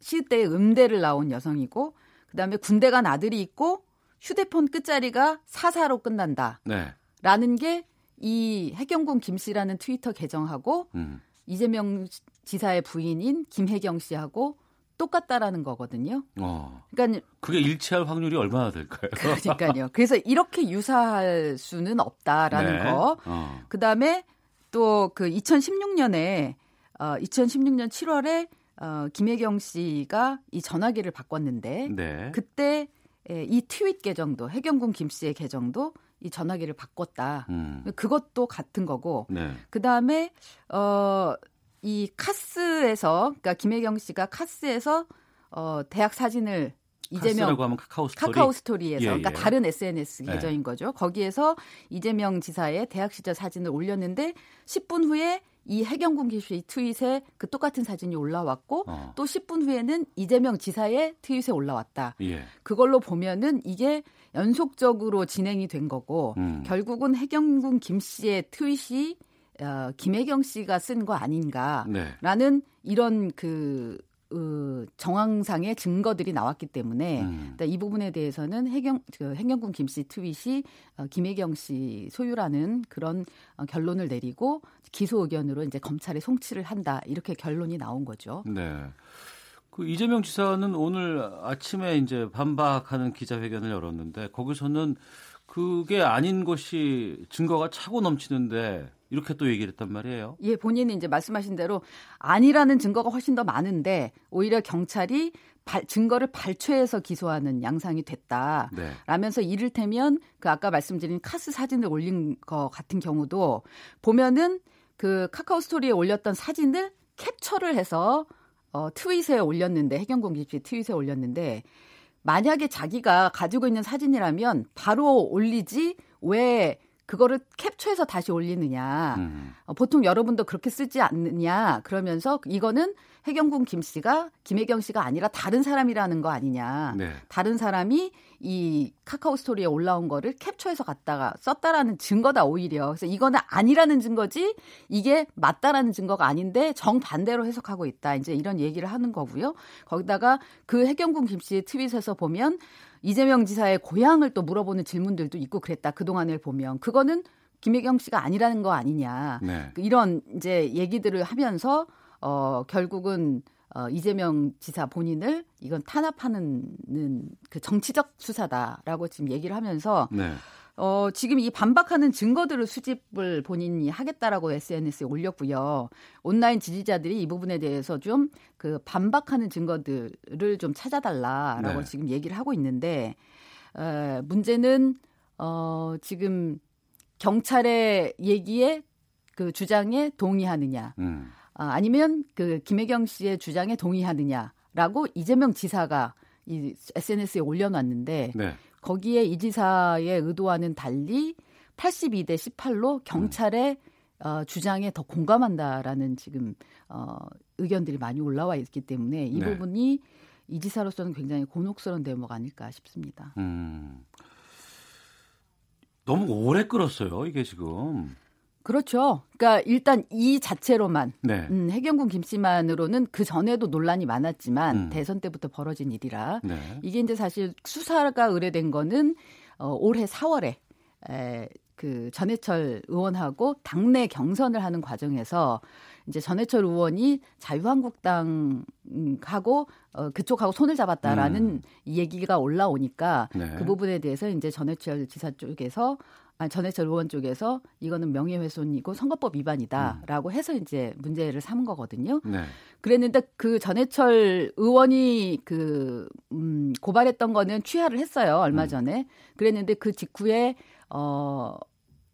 시읒대의 음대를 나온 여성이고 그다음에 군대 간 아들이 있고 휴대폰 끝자리가 사사로 끝난다. 네. 라는 게 이 해경군 김 씨라는 트위터 계정하고 음. 이재명 지사의 부인인 김혜경 씨하고 똑같다라는 거거든요. 어. 그러니까 그게 일치할 확률이 얼마나 될까요? 그러니까요. 그래서 이렇게 유사할 수는 없다라는 네. 거. 어. 그다음에 또 그 2016년에 어 2016년 7월에 어 김혜경 씨가 이 전화기를 바꿨는데 네. 그때 예, 이 트윗 계정도 혜경궁 김 씨의 계정도 이 전화기를 바꿨다. 음. 그것도 같은 거고. 네. 그다음에 어이 카스에서 그러니까 김혜경 씨가 카스에서 어 대학 사진을 이재명 카카오 스토리 카카오 스토리에서 예, 그러니까 예. 다른 SNS 예. 계정인 네. 거죠. 거기에서 이재명 지사의 대학 시절 사진을 올렸는데 10분 후에 이 해경군 기수의 트윗에 그 똑같은 사진이 올라왔고 어. 또 10분 후에는 이재명 지사의 트윗에 올라왔다. 예. 그걸로 보면은 이게 연속적으로 진행이 된 거고 음. 결국은 해경군 김 씨의 트윗이 어, 김혜경 씨가 쓴 거 아닌가라는 네. 이런 그 어, 정황상의 증거들이 나왔기 때문에 음. 이 부분에 대해서는 해경 그 해경군 김 씨 트윗이 어, 김혜경 씨 소유라는 그런 어, 결론을 내리고 기소 의견으로 이제 검찰에 송치를 한다 이렇게 결론이 나온 거죠. 네. 그 이재명 지사는 오늘 아침에 이제 반박하는 기자회견을 열었는데 거기서는 그게 아닌 것이 증거가 차고 넘치는데 이렇게 또 얘기를 했단 말이에요. 예, 본인이 이제 말씀하신 대로 아니라는 증거가 훨씬 더 많은데 오히려 경찰이 발, 증거를 발췌해서 기소하는 양상이 됐다. 네. 라면서 이를테면 그 아까 말씀드린 카스 사진을 올린 거 같은 경우도 보면은 그 카카오 스토리에 올렸던 사진을 캡처를 해서 어, 트윗에 올렸는데 해경공 기피 트윗에 올렸는데 만약에 자기가 가지고 있는 사진이라면 바로 올리지 왜 그거를 캡처해서 다시 올리느냐. 음. 어, 보통 여러분도 그렇게 쓰지 않느냐. 그러면서 이거는 해경군 김 씨가 김혜경 씨가 아니라 다른 사람이라는 거 아니냐. 네. 다른 사람이 이 카카오 스토리에 올라온 거를 캡처해서 갖다가 썼다라는 증거다 오히려. 그래서 이거는 아니라는 증거지 이게 맞다라는 증거가 아닌데 정반대로 해석하고 있다. 이제 이런 얘기를 하는 거고요. 거기다가 그 해경군 김 씨의 트윗에서 보면 이재명 지사의 고향을 또 물어보는 질문들도 있고 그랬다. 그동안을 보면 그거는 김혜경 씨가 아니라는 거 아니냐. 네. 이런 이제 얘기들을 하면서 어 결국은 어, 이재명 지사 본인을 이건 탄압하는 그 정치적 수사다라고 지금 얘기를 하면서 네. 어, 지금 이 반박하는 증거들을 수집을 본인이 하겠다라고 SNS에 올렸고요. 온라인 지지자들이 이 부분에 대해서 좀 그 반박하는 증거들을 좀 찾아달라라고 네. 지금 얘기를 하고 있는데 어, 문제는 어, 지금 경찰의 얘기에 그 주장에 동의하느냐. 음. 아, 아니면 그 김혜경 씨의 주장에 동의하느냐라고 이재명 지사가 이 SNS에 올려놨는데 네. 거기에 이 지사의 의도와는 달리 82대 18로 경찰의 음. 어, 주장에 더 공감한다라는 지금 어, 의견들이 많이 올라와 있기 때문에 이 네. 부분이 이 지사로서는 굉장히 곤혹스러운 대목 아닐까 싶습니다. 음. 너무 오래 끌었어요, 이게 지금. 그렇죠. 그러니까 일단 이 자체로만 네. 음, 해경군 김씨만으로는 그 전에도 논란이 많았지만 음. 대선 때부터 벌어진 일이라 네. 이게 이제 사실 수사가 의뢰된 거는 어, 올해 4월에 에, 그 전해철 의원하고 당내 경선을 하는 과정에서 이제 전해철 의원이 자유한국당하고 어, 그쪽하고 손을 잡았다라는 음. 얘기가 올라오니까 네. 그 부분에 대해서 이제 전해철 지사 쪽에서 아, 전해철 의원 쪽에서 이거는 명예훼손이고 선거법 위반이다라고 음. 해서 이제 문제를 삼은 거거든요. 네. 그랬는데 그 전해철 의원이 그 음, 고발했던 거는 취하를 했어요 얼마 음. 전에. 그랬는데 그 직후에 어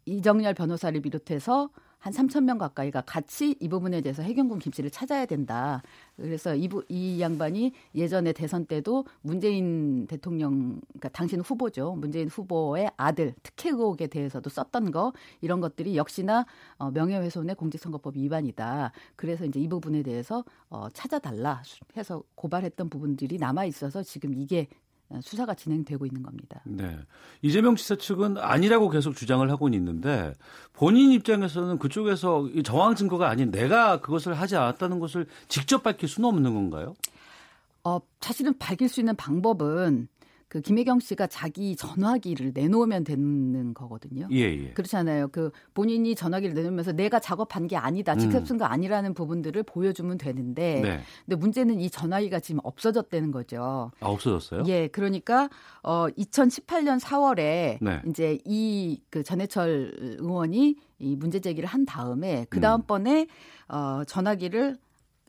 이정열 변호사를 비롯해서 한 3천 명 가까이가 같이 이 부분에 대해서 해경군 김씨를 찾아야 된다. 그래서 이, 이 양반이 예전에 대선 때도 문재인 대통령, 그러니까 당신 후보죠. 문재인 후보의 아들 특혜 의혹에 대해서도 썼던 거 이런 것들이 역시나 어, 명예훼손의 공직선거법 위반이다. 그래서 이제 이 부분에 대해서 어, 찾아달라 해서 고발했던 부분들이 남아 있어서 지금 이게 수사가 진행되고 있는 겁니다. 네. 이재명 지사 측은 아니라고 계속 주장을 하고는 있는데 본인 입장에서는 그쪽에서 정황 증거가 아닌 내가 그것을 하지 않았다는 것을 직접 밝힐 수는 없는 건가요? 어, 사실은 밝힐 수 있는 방법은 그 김혜경 씨가 자기 전화기를 내놓으면 되는 거거든요. 예, 예. 그렇잖아요. 그 본인이 전화기를 내놓으면서 내가 작업한 게 아니다, 직접 음. 쓴거 아니라는 부분들을 보여주면 되는데, 네. 근데 문제는 이 전화기가 지금 없어졌다는 거죠. 아, 없어졌어요? 예, 그러니까 어 2018년 4월에 네. 이제 이 그 전해철 의원이 이 문제 제기를 한 다음에 그 다음 번에 음. 어 전화기를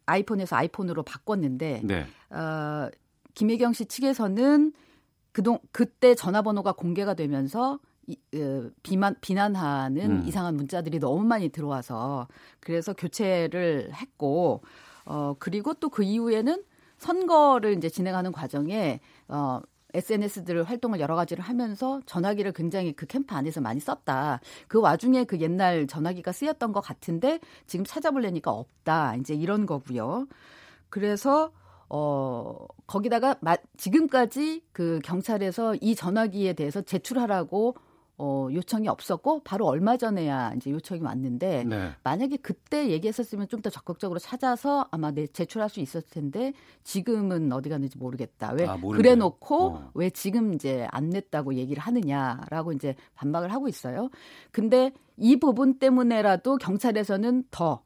아이폰에서 아이폰으로 바꿨는데, 네. 어 김혜경 씨 측에서는 그동 그때 전화번호가 공개가 되면서 이, 어, 비만 비난하는 음. 이상한 문자들이 너무 많이 들어와서 그래서 교체를 했고 어 그리고 또 그 이후에는 선거를 이제 진행하는 과정에 어 SNS들 활동을 여러 가지를 하면서 전화기를 굉장히 그 캠프 안에서 많이 썼다. 그 와중에 그 옛날 전화기가 쓰였던 것 같은데 지금 찾아보려니까 없다. 이제 이런 거고요. 그래서 어, 거기다가 마, 지금까지 그 경찰에서 이 전화기에 대해서 제출하라고 어, 요청이 없었고 바로 얼마 전에야 이제 요청이 왔는데 네. 만약에 그때 얘기했었으면 좀 더 적극적으로 찾아서 아마 내 제출할 수 있었을 텐데 지금은 어디 갔는지 모르겠다. 왜 아, 그래 놓고 어. 왜 지금 이제 안 냈다고 얘기를 하느냐라고 이제 반박을 하고 있어요. 근데 이 부분 때문에라도 경찰에서는 더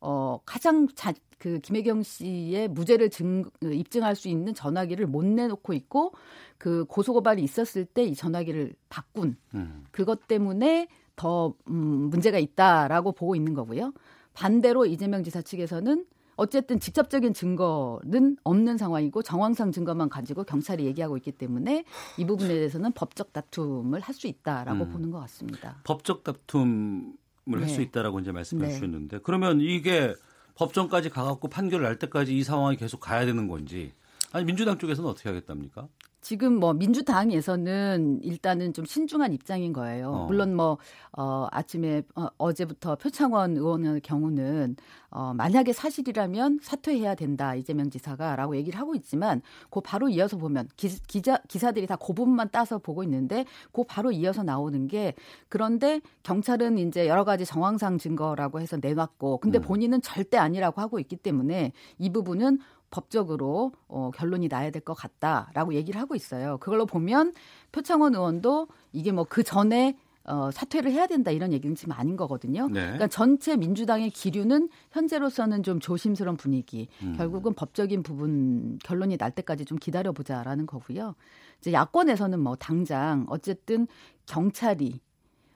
어 가장 자, 그 김혜경 씨의 무죄를 증 입증할 수 있는 전화기를 못 내놓고 있고 그 고소 고발이 있었을 때 이 전화기를 바꾼 음. 그것 때문에 더 음, 문제가 있다라고 보고 있는 거고요. 반대로 이재명 지사 측에서는 어쨌든 직접적인 증거는 없는 상황이고 정황상 증거만 가지고 경찰이 얘기하고 있기 때문에 이 부분에 대해서는 법적 다툼을 할 수 있다라고 음. 보는 것 같습니다. 법적 다툼을 네. 할수 있다라고 이제 말씀해 네. 주셨는데 그러면 이게 법정까지 가갖고 판결을 날 때까지 이 상황이 계속 가야 되는 건지 아니 민주당 쪽에서는 어떻게 하겠답니까? 지금 뭐 민주당에서는 일단은 좀 신중한 입장인 거예요. 어. 물론 뭐 어, 아침에 어, 어제부터 표창원 의원의 경우는 어, 만약에 사실이라면 사퇴해야 된다 이재명 지사가라고 얘기를 하고 있지만 그 바로 이어서 보면 기, 기자 기사들이 다그 부분만 따서 보고 있는데 그 바로 이어서 나오는 게 그런데 경찰은 이제 여러 가지 정황상 증거라고 해서 내놨고 근데 음. 본인은 절대 아니라고 하고 있기 때문에 이 부분은 법적으로 어, 결론이 나야 될 것 같다라고 얘기를 하고 있어요. 그걸로 보면 표창원 의원도 이게 뭐 그 전에 어, 사퇴를 해야 된다 이런 얘기는 지금 아닌 거거든요. 네. 그러니까 전체 민주당의 기류는 현재로서는 좀 조심스러운 분위기. 음. 결국은 법적인 부분 결론이 날 때까지 좀 기다려 보자라는 거고요. 이제 야권에서는 뭐 당장 어쨌든 경찰이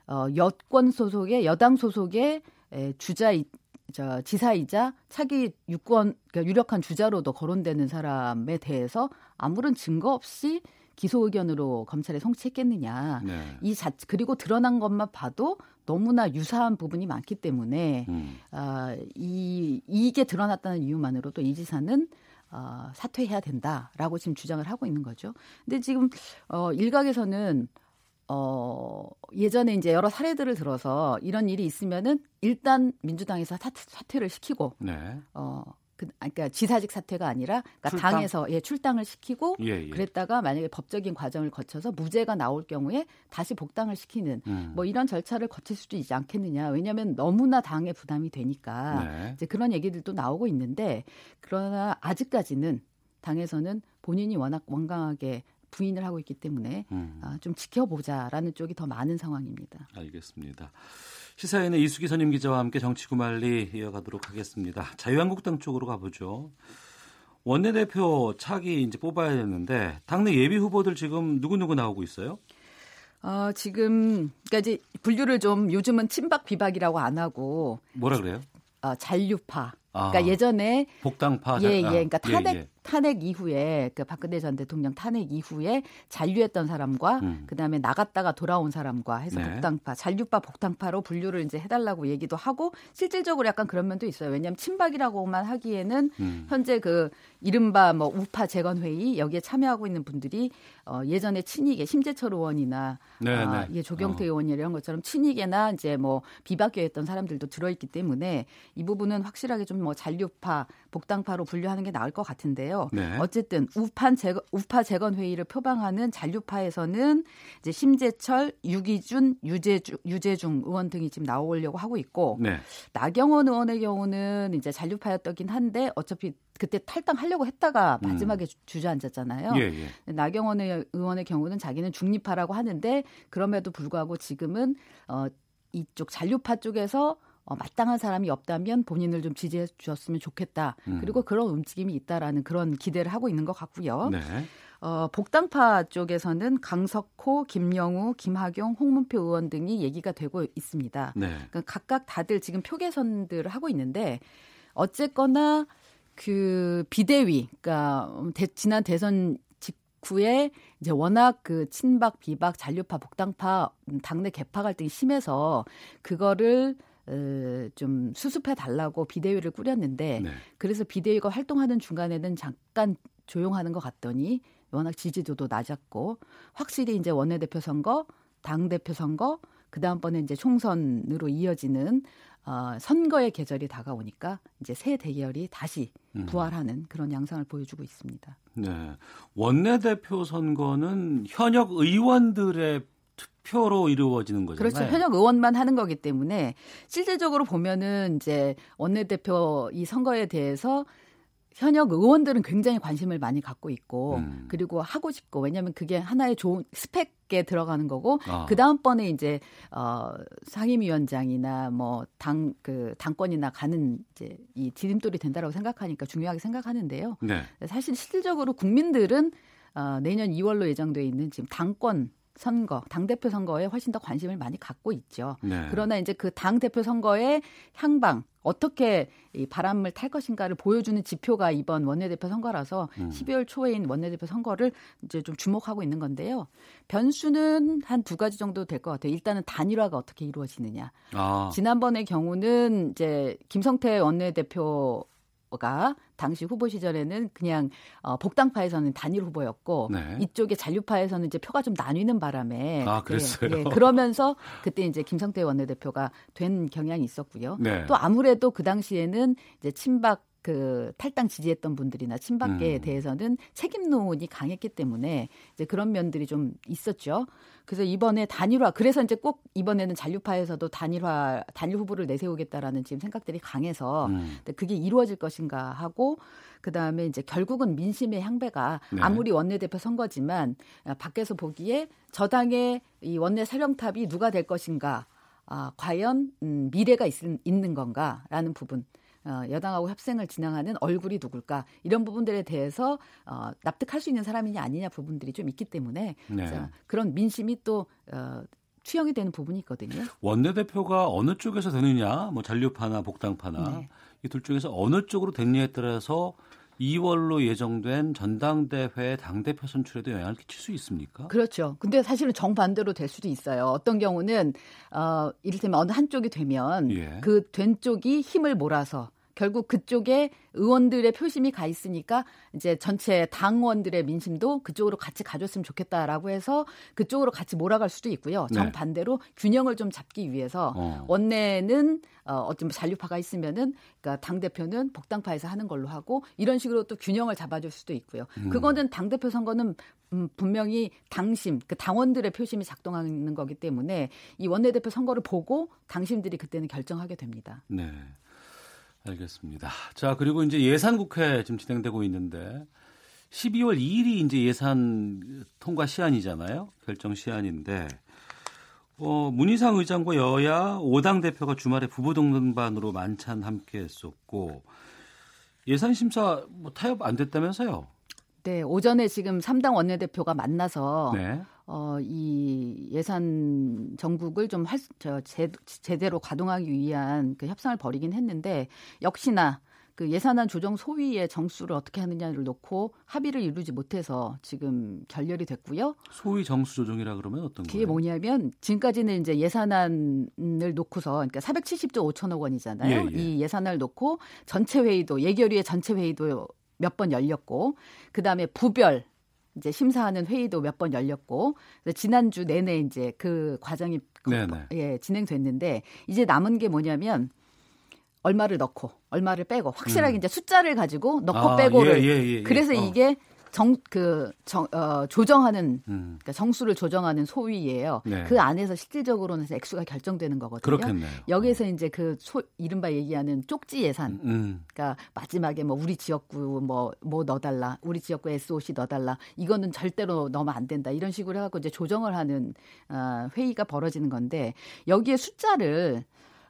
어, 여권 소속의 여당 소속의 에, 주자 저 지사이자 차기 유권 그러니까 유력한 주자로도 거론되는 사람에 대해서 아무런 증거 없이 기소 의견으로 검찰에 송치했겠느냐. 네. 이 자, 그리고 드러난 것만 봐도 너무나 유사한 부분이 많기 때문에 음. 아, 이 이게 드러났다는 이유만으로도 이 지사는 어, 사퇴해야 된다라고 지금 주장을 하고 있는 거죠. 근데 지금 어, 일각에서는 어, 예전에 이제 여러 사례들을 들어서 이런 일이 있으면은 일단 민주당에서 사퇴, 사퇴를 시키고 네. 어, 그, 아, 그러니까 지사직 사퇴가 아니라 그러니까 출당? 당에서 예, 출당을 시키고 예, 예. 그랬다가 만약에 법적인 과정을 거쳐서 무죄가 나올 경우에 다시 복당을 시키는 음. 뭐 이런 절차를 거칠 수도 있지 않겠느냐. 왜냐하면 너무나 당에 부담이 되니까 네. 이제 그런 얘기들도 나오고 있는데 그러나 아직까지는 당에서는 본인이 워낙 완강하게 부인을 하고 있기 때문에 음. 아, 좀 지켜보자라는 쪽이 더 많은 상황입니다. 알겠습니다. 시사인의 이수기 선임 기자와 함께 정치구말리 이어가도록 하겠습니다. 자유한국당 쪽으로 가보죠. 원내대표 차기 이제 뽑아야 되는데 당내 예비 후보들 지금 누구 누구 나오고 있어요? 어, 지금 그러니까 이제 분류를 좀 요즘은 친박 비박이라고 안 하고 뭐라 그래요? 어, 잔류파. 그러니까 아, 예전에 복당파 예, 예. 그러니까 아, 탄핵 예, 예. 탄핵 이후에 그 박근혜 전 대통령 탄핵 이후에 잔류했던 사람과 음. 그다음에 나갔다가 돌아온 사람과 해서 네. 복당파, 잔류파 복당파로 분류를 이제 해달라고 얘기도 하고 실질적으로 약간 그런 면도 있어요. 왜냐하면 친박이라고만 하기에는 음. 현재 그 이른바 뭐 우파 재건 회의 여기에 참여하고 있는 분들이 어 예전에 친이계 심재철 의원이나 네, 아, 네. 예 조경태 어. 의원 이런 것처럼 친이계나 이제 뭐 비박계였던 사람들도 들어있기 때문에 이 부분은 확실하게 좀 뭐 잔류파 복당파로 분류하는 게 나을 것 같은데 요. 네. 어쨌든 우판 재건, 우파 재건 회의를 표방하는 잔류파에서는 이제 심재철, 유기준, 유재주, 유재중 의원 등이 지금 나오려고 하고 있고 네. 나경원 의원의 경우는 이제 잔류파였긴 한데 어차피 그때 탈당하려고 했다가 음. 마지막에 음. 주저앉았잖아요. 예, 예. 나경원 의원의 경우는 자기는 중립파라고 하는데 그럼에도 불구하고 지금은 어 이쪽 잔류파 쪽에서 어, 마땅한 사람이 없다면 본인을 좀 지지해 주셨으면 좋겠다. 음. 그리고 그런 움직임이 있다라는 그런 기대를 하고 있는 것 같고요. 네. 어, 복당파 쪽에서는 강석호, 김영우, 김학용, 홍문표 의원 등이 얘기가 되고 있습니다. 네. 그러니까 각각 다들 지금 표계선들을 하고 있는데 어쨌거나 그 비대위, 그러니까 대, 지난 대선 직후에 이제 워낙 그 친박, 비박, 잔류파, 복당파 당내 개파 갈등이 심해서 그거를 어, 좀 수습해 달라고 비대위를 꾸렸는데 네. 그래서 비대위가 활동하는 중간에는 잠깐 조용하는 것 같더니 워낙 지지도도 낮았고 확실히 이제 원내대표 선거, 당 대표 선거, 그 다음번에 이제 총선으로 이어지는 어, 선거의 계절이 다가오니까 이제 새 대결이 다시 음. 부활하는 음. 그런 양상을 보여주고 있습니다. 네. 원내대표 선거는 현역 의원들의 투표로 이루어지는 거잖아요. 그렇죠. 현역 의원만 하는 거기 때문에 실질적으로 보면은 이제 원내대표 이 선거에 대해서 현역 의원들은 굉장히 관심을 많이 갖고 있고 음. 그리고 하고 싶고 왜냐하면 그게 하나의 좋은 스펙에 들어가는 거고 아. 그 다음번에 이제 어 상임위원장이나 뭐 당 그 당권이나 가는 이제 이 디딤돌이 된다라고 생각하니까 중요하게 생각하는데요. 네. 사실 실질적으로 국민들은 어 내년 2월로 예정돼 있는 지금 당권 선거, 당대표 선거에 훨씬 더 관심을 많이 갖고 있죠. 네. 그러나 이제 그 당대표 선거의 향방, 어떻게 이 바람을 탈 것인가를 보여주는 지표가 이번 원내대표 선거라서 음. 12월 초에인 원내대표 선거를 이제 좀 주목하고 있는 건데요. 변수는 한 두 가지 정도 될 것 같아요. 일단은 단일화가 어떻게 이루어지느냐. 아. 지난번의 경우는 이제 김성태 원내대표 가 당시 후보 시절에는 그냥 어, 복당파에서는 단일 후보였고 네. 이쪽에 잔류파에서는 이제 표가 좀 나뉘는 바람에 아, 그랬어요. 예, 예, 그러면서 그때 이제 김성태 원내대표가 된 경향이 있었고요. 네. 또 아무래도 그 당시에는 이제 친박 그 탈당 지지했던 분들이나 친박계에 음. 대해서는 책임론이 강했기 때문에 이제 그런 면들이 좀 있었죠. 그래서 이번에 단일화 그래서 이제 꼭 이번에는 잔류파에서도 단일화 단일 후보를 내세우겠다라는 지금 생각들이 강해서 음. 그게 이루어질 것인가 하고 그다음에 이제 결국은 민심의 향배가 네. 아무리 원내대표 선거지만 밖에서 보기에 저당의 이 원내 사령탑이 누가 될 것인가 아, 과연 음, 미래가 있, 있는 건가라는 부분 어, 여당하고 협상을 진행하는 얼굴이 누굴까 이런 부분들에 대해서 어, 납득할 수 있는 사람이냐 아니냐 부분들이 좀 있기 때문에 네. 그런 민심이 또 어, 투영이 되는 부분이 있거든요. 원내대표가 어느 쪽에서 되느냐, 뭐 잔류파나 복당파나 네. 이둘 중에서 어느 쪽으로 됐냐에 따라서 2월로 예정된 전당대회 당대표 선출에도 영향을 끼칠 수 있습니까? 그렇죠. 근데 사실은 정반대로 될 수도 있어요. 어떤 경우는 어 이를테면 어느 한쪽이 되면 예. 그된 쪽이 힘을 몰아서 결국 그쪽에 의원들의 표심이 가 있으니까 이제 전체 당원들의 민심도 그쪽으로 같이 가줬으면 좋겠다라고 해서 그쪽으로 같이 몰아갈 수도 있고요. 네. 정반대로 균형을 좀 잡기 위해서 어. 원내는 어, 어떤 뭐 잔류파가 있으면은 그러니까 당 대표는 복당파에서 하는 걸로 하고 이런 식으로 또 균형을 잡아줄 수도 있고요. 음. 그거는 당 대표 선거는 음, 분명히 당심, 그 당원들의 표심이 작동하는 거기 때문에 이 원내대표 선거를 보고 당심들이 그때는 결정하게 됩니다. 네. 알겠습니다. 자, 그리고 이제 예산 국회 지금 진행되고 있는데 12월 2일이 이제 예산 통과 시한이잖아요. 결정 시한인데 어, 문희상 의장과 여야 5당 대표가 주말에 부부 동반으로 만찬 함께 했었고 예산 심사 뭐 타협 안 됐다면서요? 네, 오전에 지금 3당 원내대표가 만나서 네. 어, 이 예산 정국을 좀 할, 저, 제, 제대로 가동하기 위한 그 협상을 벌이긴 했는데 역시나 그 예산안 조정 소위의 정수를 어떻게 하느냐를 놓고 합의를 이루지 못해서 지금 결렬이 됐고요. 소위 정수 조정이라 그러면 어떤 거예요? 그게 뭐냐면 지금까지는 이제 예산안을 놓고서 그러니까 470조 5천억 원이잖아요. 예, 예. 이 예산안을 놓고 전체 회의도 예결위의 전체 회의도 몇 번 열렸고 그다음에 부별 이제 심사하는 회의도 몇 번 열렸고 지난주 내내 이제 그 과정이 네네. 예, 진행됐는데 이제 남은 게 뭐냐면 얼마를 넣고 얼마를 빼고 확실하게 음. 이제 숫자를 가지고 넣고 아, 빼고를 예, 예, 예, 예. 그래서 어. 이게 정, 그, 정, 어, 조정하는, 음. 그러니까 정수를 조정하는 소위예요. 네. 그 안에서 실질적으로는 액수가 결정되는 거거든요. 그렇겠네요. 여기에서 이제 그 소, 이른바 얘기하는 쪽지 예산. 음. 음. 그러니까 마지막에 뭐 우리 지역구 뭐, 뭐 넣어달라. 우리 지역구 SOC 넣어달라. 이거는 절대로 넣으면 안 된다. 이런 식으로 해갖고 이제 조정을 하는, 어, 회의가 벌어지는 건데 여기에 숫자를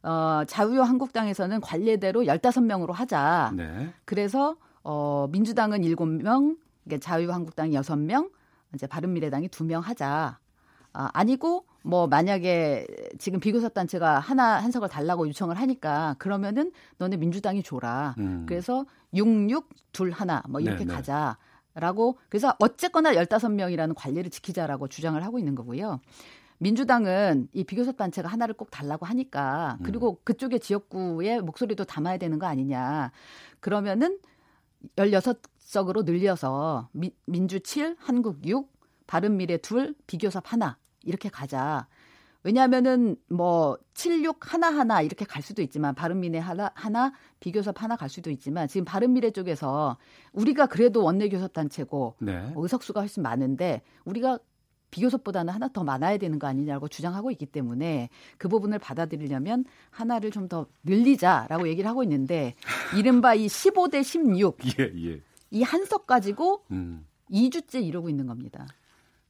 어, 자유한국당에서는 관례대로 15명으로 하자. 네. 그래서 어, 민주당은 7명, 그러니까 자유한국당이 6명, 이제 바른미래당이 2명 하자. 아, 아니고 뭐 만약에 지금 비교섭 단체가 하나 한석을 달라고 요청을 하니까 그러면은 너네 민주당이 줘라. 음. 그래서 66 둘 하나 뭐 이렇게 네네. 가자. 라고 그래서 어쨌거나 15명이라는 관리를 지키자라고 주장을 하고 있는 거고요. 민주당은 이 비교섭 단체가 하나를 꼭 달라고 하니까 그리고 음. 그쪽의 지역구의 목소리도 담아야 되는 거 아니냐. 그러면은 16 석으로 늘려서 미, 민주 7, 한국 6, 바른미래 2, 비교섭 하나 이렇게 가자. 왜냐하면은 뭐 76 하나 하나 이렇게 갈 수도 있지만 바른미래 하나 하나 비교섭 하나 갈 수도 있지만 지금 바른미래 쪽에서 우리가 그래도 원내교섭 단체고 네. 의석수가 훨씬 많은데 우리가 비교섭보다는 하나 더 많아야 되는 거 아니냐고 주장하고 있기 때문에 그 부분을 받아들이려면 하나를 좀 더 늘리자라고 얘기를 하고 있는데 이른바 이 15대 16 *laughs* 예, 예. 이 한석 가지고 음. 2주째 이러고 있는 겁니다.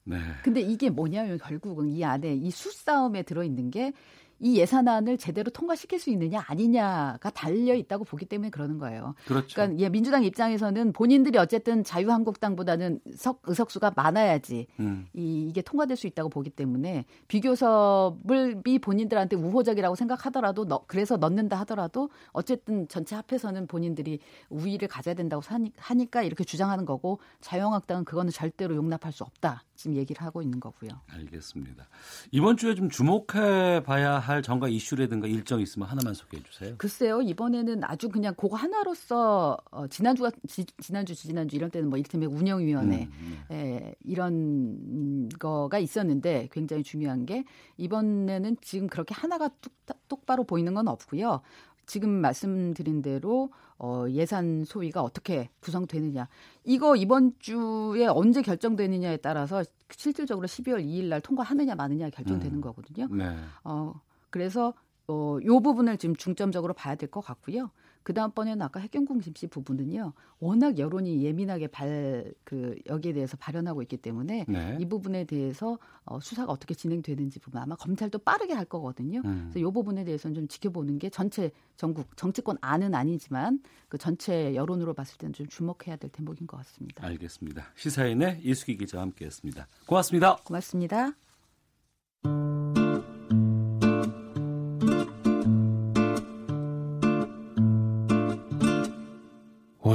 네. 근데 이게 뭐냐면 결국은 이 안에 이 수싸움에 들어 있는 게 이 예산안을 제대로 통과시킬 수 있느냐 아니냐가 달려 있다고 보기 때문에 그러는 거예요. 그렇죠. 그러니까 예, 민주당 입장에서는 본인들이 어쨌든 자유한국당보다는 석, 의석수가 많아야지 음. 이, 이게 통과될 수 있다고 보기 때문에 비교섭을 이 본인들한테 우호적이라고 생각하더라도 너, 그래서 넣는다 하더라도 어쨌든 전체 합해서는 본인들이 우위를 가져야 된다고 하니까 이렇게 주장하는 거고 자유한국당은 그거는 절대로 용납할 수 없다. 지금 얘기를 하고 있는 거고요. 알겠습니다. 이번 주에 좀 주목해 봐야 할 정가 이슈라든가 일정 있으면 하나만 소개해 주세요. 글쎄요. 이번에는 아주 그냥 그거 하나로서 어, 지난주가 지, 지난주 지난주 이런 때는 뭐 이를테면 운영위원회 음, 음. 예, 이런 거가 있었는데 굉장히 중요한 게 이번에는 지금 그렇게 하나가 뚝, 똑바로 보이는 건 없고요. 지금 말씀드린 대로 어, 예산 소위가 어떻게 구성되느냐. 이거 이번 주에 언제 결정되느냐에 따라서 실질적으로 12월 2일 날 통과하느냐 마느냐 결정되는 음. 거거든요. 네. 어, 그래서 어, 요 부분을 지금 중점적으로 봐야 될 것 같고요. 그 다음번에는 아까 핵경궁 김씨 부분은요, 워낙 여론이 예민하게 발, 그, 여기에 대해서 발현하고 있기 때문에 네. 이 부분에 대해서 어, 수사가 어떻게 진행되는지 부분 아마 검찰도 빠르게 할 거거든요. 음. 그래서 이 부분에 대해서는 좀 지켜보는 게 전체 전국 정치권 안은 아니지만 그 전체 여론으로 봤을 때는 좀 주목해야 될 대목인 것 같습니다. 알겠습니다. 시사인의 이수기 기자와 함께했습니다. 고맙습니다. 고맙습니다.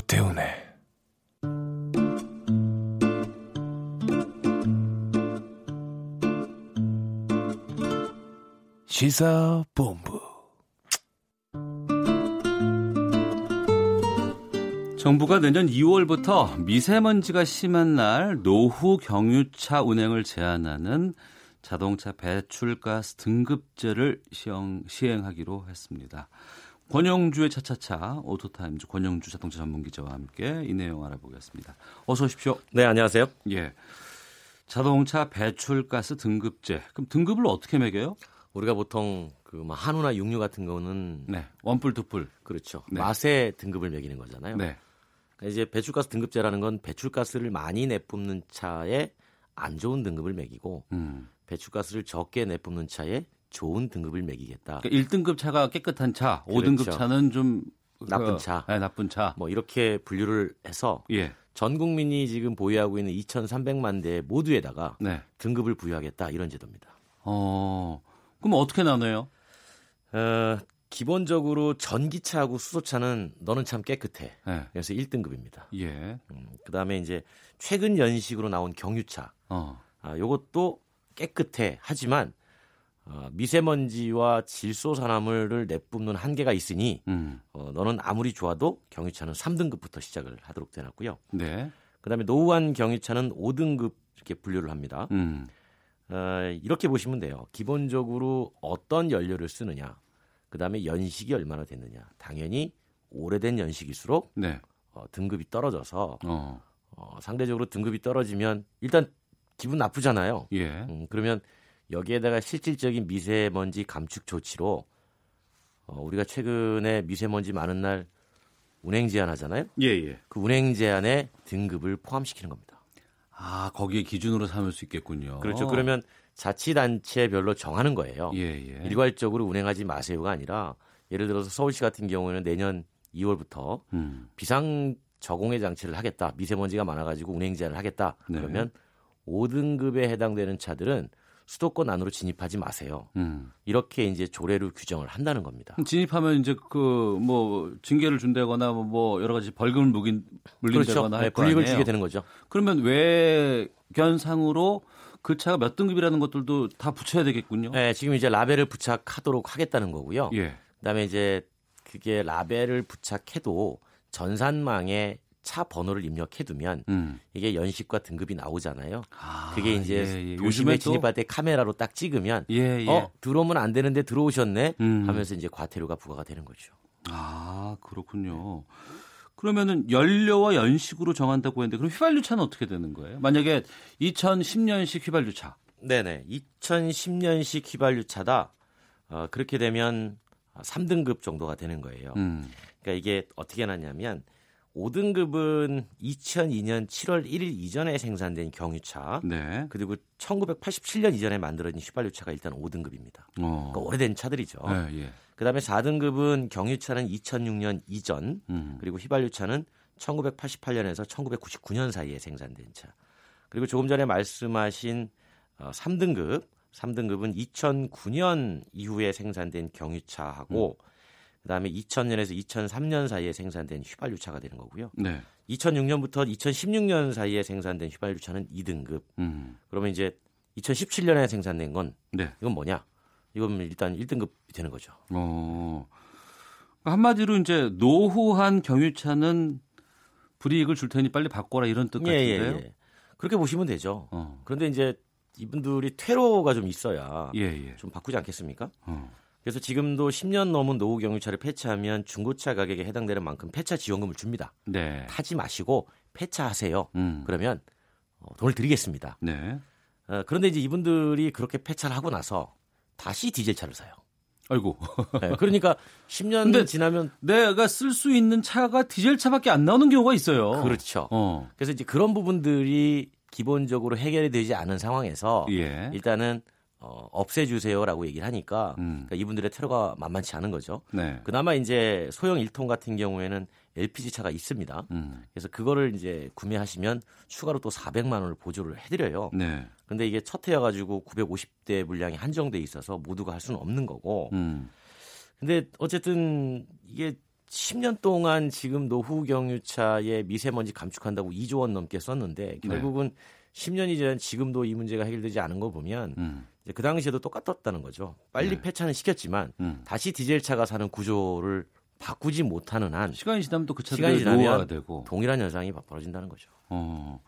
오태훈의 시사본부 정부가 내년 2월부터 미세먼지가 심한 날 노후 경유차 운행을 제한하는 자동차 배출가스 등급제를 시행, 시행하기로 했습니다. 권영주의 차차차 오토타임즈 권영주 자동차 전문 기자와 함께 이 내용 알아보겠습니다. 어서 오십시오. 네, 안녕하세요. 예. 자동차 배출가스 등급제. 그럼 등급을 어떻게 매겨요? 우리가 보통 그뭐 한우나 육류 같은 거는 네. 원뿔 두뿔. 그렇죠. 네. 맛의 등급을 매기는 거잖아요. 네. 그러니까 이제 배출가스 등급제라는 건 배출가스를 많이 내뿜는 차에 안 좋은 등급을 매기고 음. 배출가스를 적게 내뿜는 차에 좋은 등급을 매기겠다. 그러니까 1등급 차가 깨끗한 차, 그렇죠. 5등급 차는 좀 나쁜 그, 차. 네, 나쁜 차. 뭐 이렇게 분류를 해서 예. 전 국민이 지금 보유하고 있는 2,300만 대 모두에다가 네. 등급을 부여하겠다 이런 제도입니다. 어. 그럼 어떻게 나눠요? 어, 기본적으로 전기차하고 수소차는 너는 참 깨끗해. 네. 그래서 1등급입니다. 예. 음, 그다음에 이제 최근 연식으로 나온 경유차. 어. 아, 요것도 깨끗해. 하지만 어, 미세먼지와 질소산화물을 내뿜는 한계가 있으니 음. 어, 너는 아무리 좋아도 경유차는 3등급부터 시작을 하도록 되놨고요. 네. 그다음에 노후한 경유차는 5등급 이렇게 분류를 합니다. 음. 어, 이렇게 보시면 돼요. 기본적으로 어떤 연료를 쓰느냐, 그다음에 연식이 얼마나 됐느냐. 당연히 오래된 연식일수록 네. 어, 등급이 떨어져서 어. 어, 상대적으로 등급이 떨어지면 일단 기분 나쁘잖아요. 예. 음, 그러면 여기에다가 실질적인 미세먼지 감축 조치로 어, 우리가 최근에 미세먼지 많은 날 운행 제한하잖아요. 예, 예. 그 운행 제한에 등급을 포함시키는 겁니다. 아, 거기에 기준으로 삼을 수 있겠군요. 그렇죠. 그러면 자치단체별로 정하는 거예요. 예, 예. 일괄적으로 운행하지 마세요가 아니라 예를 들어서 서울시 같은 경우에는 내년 2월부터 음. 비상 저공해 장치를 하겠다. 미세먼지가 많아가지고 운행 제한을 하겠다. 네. 그러면 5등급에 해당되는 차들은 수도권 안으로 진입하지 마세요. 음. 이렇게 이제 조례로 규정을 한다는 겁니다. 진입하면 이제 그 뭐 징계를 준다거나 뭐 여러 가지 벌금을 물린 물린다거나 그렇죠. 네, 불이익을 주게 되는 거죠. 그러면 외견상으로 그 차가 몇 등급이라는 것들도 다 붙여야 되겠군요. 네, 지금 이제 라벨을 부착하도록 하겠다는 거고요. 예. 그다음에 이제 그게 라벨을 부착해도 전산망에 차 번호를 입력해두면 음. 이게 연식과 등급이 나오잖아요. 아, 그게 이제 예, 예. 도심에 진입할 때 카메라로 딱 찍으면 예, 예, 어 들어오면 안 되는데 들어오셨네 음. 하면서 이제 과태료가 부과가 되는 거죠. 아 그렇군요. 그러면은 연료와 연식으로 정한다고 했는데 그럼 휘발유 차는 어떻게 되는 거예요? 만약에 2010년식 휘발유 차. 네네. 2010년식 휘발유 차다. 어, 그렇게 되면 3등급 정도가 되는 거예요. 음. 그러니까 이게 어떻게 나냐면 5등급은 2002년 7월 1일 이전에 생산된 경유차, 네. 그리고 1987년 이전에 만들어진 휘발유차가 일단 5등급입니다. 어. 그러니까 오래된 차들이죠. 네, 예. 그다음에 4등급은 경유차는 2006년 이전, 음. 그리고 휘발유차는 1988년에서 1999년 사이에 생산된 차. 그리고 조금 전에 말씀하신 3등급, 어, 3등급은 2009년 이후에 생산된 경유차하고 음. 그다음에 2000년에서 2003년 사이에 생산된 휘발유차가 되는 거고요. 네. 2006년부터 2016년 사이에 생산된 휘발유차는 2등급. 음. 그러면 이제 2017년에 생산된 건 네. 이건 뭐냐? 이건 일단 1등급이 되는 거죠. 어. 한마디로 이제 노후한 경유차는 불이익을 줄 테니 빨리 바꿔라 이런 뜻 예, 같은데요. 예, 예. 그렇게 보시면 되죠. 어. 그런데 이제 이분들이 퇴로가 좀 있어야 예, 예. 좀 바꾸지 않겠습니까? 어. 그래서 지금도 10년 넘은 노후 경유차를 폐차하면 중고차 가격에 해당되는 만큼 폐차 지원금을 줍니다. 네. 타지 마시고 폐차하세요. 음. 그러면 어, 돈을 드리겠습니다. 네. 어, 그런데 이제 이분들이 그렇게 폐차를 하고 나서 다시 디젤차를 사요. 아이고. 네, 그러니까 10년 지나면 내가 쓸 수 있는 차가 디젤 차밖에 안 나오는 경우가 있어요. 그렇죠. 어. 그래서 이제 그런 부분들이 기본적으로 해결이 되지 않은 상황에서 예. 일단은 어, 없애주세요라고 얘기를 하니까 음. 그러니까 이분들의 테러가 만만치 않은 거죠. 네. 그나마 이제 소형 1톤 같은 경우에는 LPG 차가 있습니다. 음. 그래서 그거를 이제 구매하시면 추가로 또 400만 원을 보조를 해드려요. 네. 근데 이게 첫 해여 가지고 950대 물량이 한정돼 있어서 모두가 할 수는 없는 거고. 음. 근데 어쨌든 이게 10년 동안 지금 노후 경유차에 미세먼지 감축한다고 2조 원 넘게 썼는데 네. 결국은 네. 10년이 전 지금도 이 문제가 해결되지 않은 거 보면 음. 그 당시에도 똑같았다는 거죠. 빨리 네. 폐차는 시켰지만 음. 다시 디젤 차가 사는 구조를 바꾸지 못하는 한 시간이 지나면 또 그 차들이 노화가 되고 동일한 현상이 벌어진다는 거죠. 어.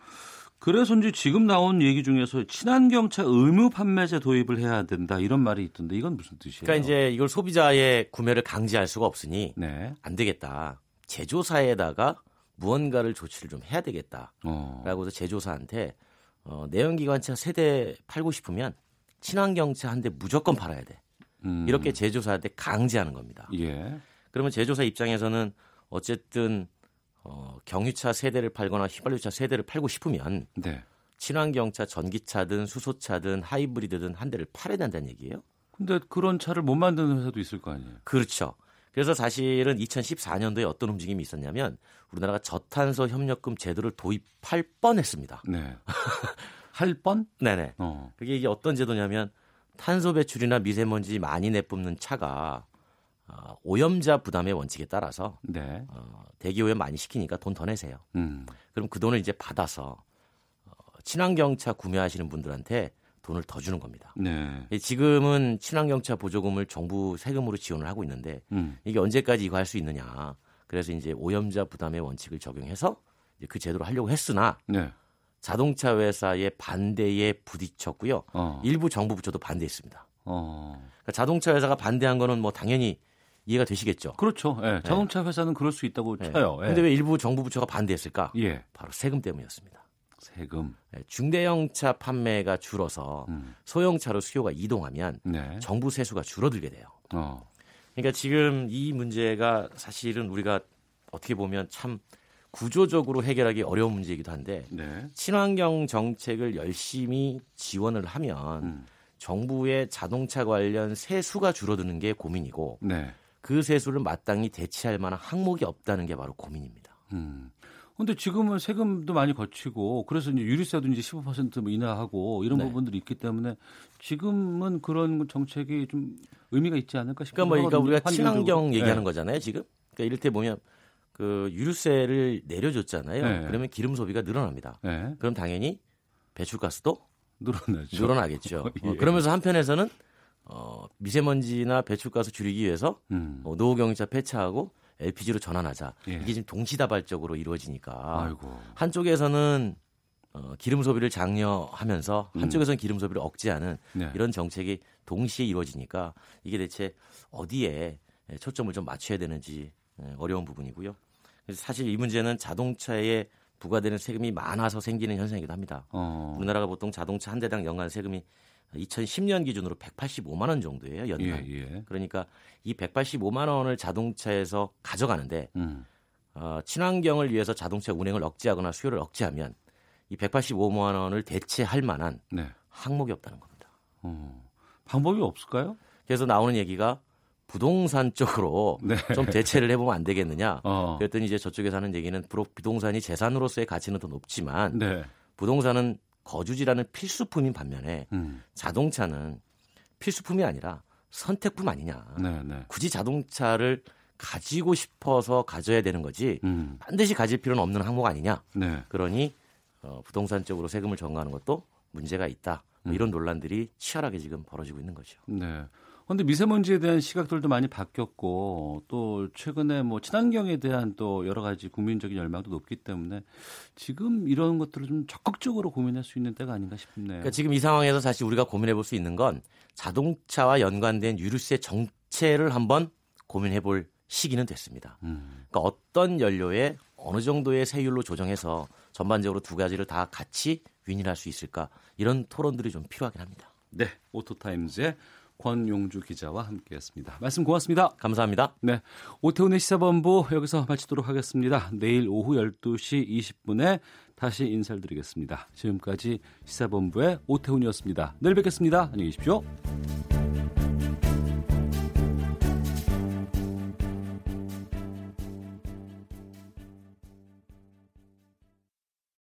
그래서 이제 지금 나온 얘기 중에서 친환경 차 의무 판매제 도입을 해야 된다 이런 말이 있던데 이건 무슨 뜻이에요? 그러니까 이제 이걸 소비자의 구매를 강제할 수가 없으니 네. 안 되겠다. 제조사에다가 무언가를 조치를 좀 해야 되겠다라고 어. 해서 제조사한테 어, 내연기관차 세 대 팔고 싶으면 친환경차 한 대 무조건 팔아야 돼. 음. 이렇게 제조사한테 강제하는 겁니다. 예. 그러면 제조사 입장에서는 어쨌든 어, 경유차 세 대를 팔거나 휘발유차 세 대를 팔고 싶으면 네. 친환경차, 전기차든 수소차든 하이브리드든 한 대를 팔아야 된다는 얘기예요. 근데 그런 차를 못 만드는 회사도 있을 거 아니에요. 그렇죠. 그래서 사실은 2014년도에 어떤 움직임이 있었냐면 우리나라가 저탄소 협력금 제도를 도입할 뻔했습니다. 네. 할 뻔? 네네. 어. 그게 이게 어떤 제도냐면 탄소 배출이나 미세먼지 많이 내뿜는 차가 어, 오염자 부담의 원칙에 따라서 네. 어, 대기 오염 많이 시키니까 돈 더 내세요. 음. 그럼 그 돈을 이제 받아서 어, 친환경차 구매하시는 분들한테 돈을 더 주는 겁니다. 네. 지금은 친환경차 보조금을 정부 세금으로 지원을 하고 있는데 음. 이게 언제까지 이거 할 수 있느냐. 그래서 이제 오염자 부담의 원칙을 적용해서 그 제도를 하려고 했으나 네. 자동차 회사의 반대에 부딪혔고요. 어. 일부 정부 부처도 반대했습니다. 어. 그러니까 자동차 회사가 반대한 거는 뭐 당연히 이해가 되시겠죠. 그렇죠. 예, 자동차 회사는 그럴 수 있다고 예. 쳐요. 그런데 예. 왜 일부 정부 부처가 반대했을까? 예. 바로 세금 때문이었습니다. 세금. 예, 중대형차 판매가 줄어서 음. 소형차로 수요가 이동하면 네. 정부 세수가 줄어들게 돼요. 어. 그러니까 지금 이 문제가 사실은 우리가 어떻게 보면 참 구조적으로 해결하기 어려운 문제이기도 한데 네. 친환경 정책을 열심히 지원을 하면 음. 정부의 자동차 관련 세수가 줄어드는 게 고민이고 네. 그 세수를 마땅히 대체할 만한 항목이 없다는 게 바로 고민입니다. 음. 근데 지금은 세금도 많이 거치고 그래서 이제 유류세도 이제 15%뭐 인하하고 이런 네. 부분들이 있기 때문에 지금은 그런 정책이 좀 의미가 있지 않을까 싶어요. 그러니까 뭐 그러니까 우리가 친환경 얘기하는 네. 거잖아요, 지금. 그러니까 이를테 보면 그 유류세를 내려줬잖아요. 네. 그러면 기름 소비가 늘어납니다. 네. 그럼 당연히 배출가스도 늘어나죠. 늘어나겠죠. *laughs* 예. 어, 그러면서 한편에서는 어, 미세먼지나 배출가스 줄이기 위해서 음. 어, 노후경유차 폐차하고 LPG로 전환하자. 예. 이게 지금 동시다발적으로 이루어지니까 아이고. 한쪽에서는 어, 기름 소비를 장려하면서 음. 한쪽에서는 기름 소비를 억제하는 네. 이런 정책이 동시에 이루어지니까 이게 대체 어디에 초점을 좀 맞춰야 되는지 어려운 부분이고요. 사실 이 문제는 자동차에 부과되는 세금이 많아서 생기는 현상이기도 합니다. 어. 우리나라가 보통 자동차 한 대당 연간 세금이 2010년 기준으로 185만 원 정도예요 연간. 예, 예. 그러니까 이 185만 원을 자동차에서 가져가는데 음. 어, 친환경을 위해서 자동차 운행을 억제하거나 수요를 억제하면 이 185만 원을 대체할 만한 네. 항목이 없다는 겁니다. 어. 방법이 없을까요? 그래서 나오는 얘기가 부동산 쪽으로 네. 좀 대체를 해보면 안 되겠느냐. 어. 그랬더니 이제 저쪽에서 하는 얘기는 부동산이 재산으로서의 가치는 더 높지만 네. 부동산은 거주지라는 필수품인 반면에 음. 자동차는 필수품이 아니라 선택품 아니냐. 네, 네. 굳이 자동차를 가지고 싶어서 가져야 되는 거지 음. 반드시 가질 필요는 없는 항목 아니냐. 네. 그러니 어, 부동산 쪽으로 세금을 전가하는 것도 문제가 있다. 뭐 음. 이런 논란들이 치열하게 지금 벌어지고 있는 거죠. 네. 그런데 미세먼지에 대한 시각들도 많이 바뀌었고 또 최근에 뭐 친환경에 대한 또 여러 가지 국민적인 열망도 높기 때문에 지금 이런 것들을 좀 적극적으로 고민할 수 있는 때가 아닌가 싶네요. 그러니까 지금 이 상황에서 사실 우리가 고민해 볼 수 있는 건 자동차와 연관된 유류세 정체를 한번 고민해 볼 시기는 됐습니다. 음. 그러니까 어떤 연료에 어느 정도의 세율로 조정해서 전반적으로 두 가지를 다 같이 윈윈할 수 있을까 이런 토론들이 좀 필요하긴 합니다. 네, 오토타임즈의 권용주 기자와 함께했습니다. 말씀 고맙습니다. 감사합니다. 네, 오태훈의 시사본부 여기서 마치도록 하겠습니다. 내일 오후 12시 20분에 다시 인사를 드리겠습니다. 지금까지 시사본부의 오태훈이었습니다. 내일 뵙겠습니다. 안녕히 계십시오.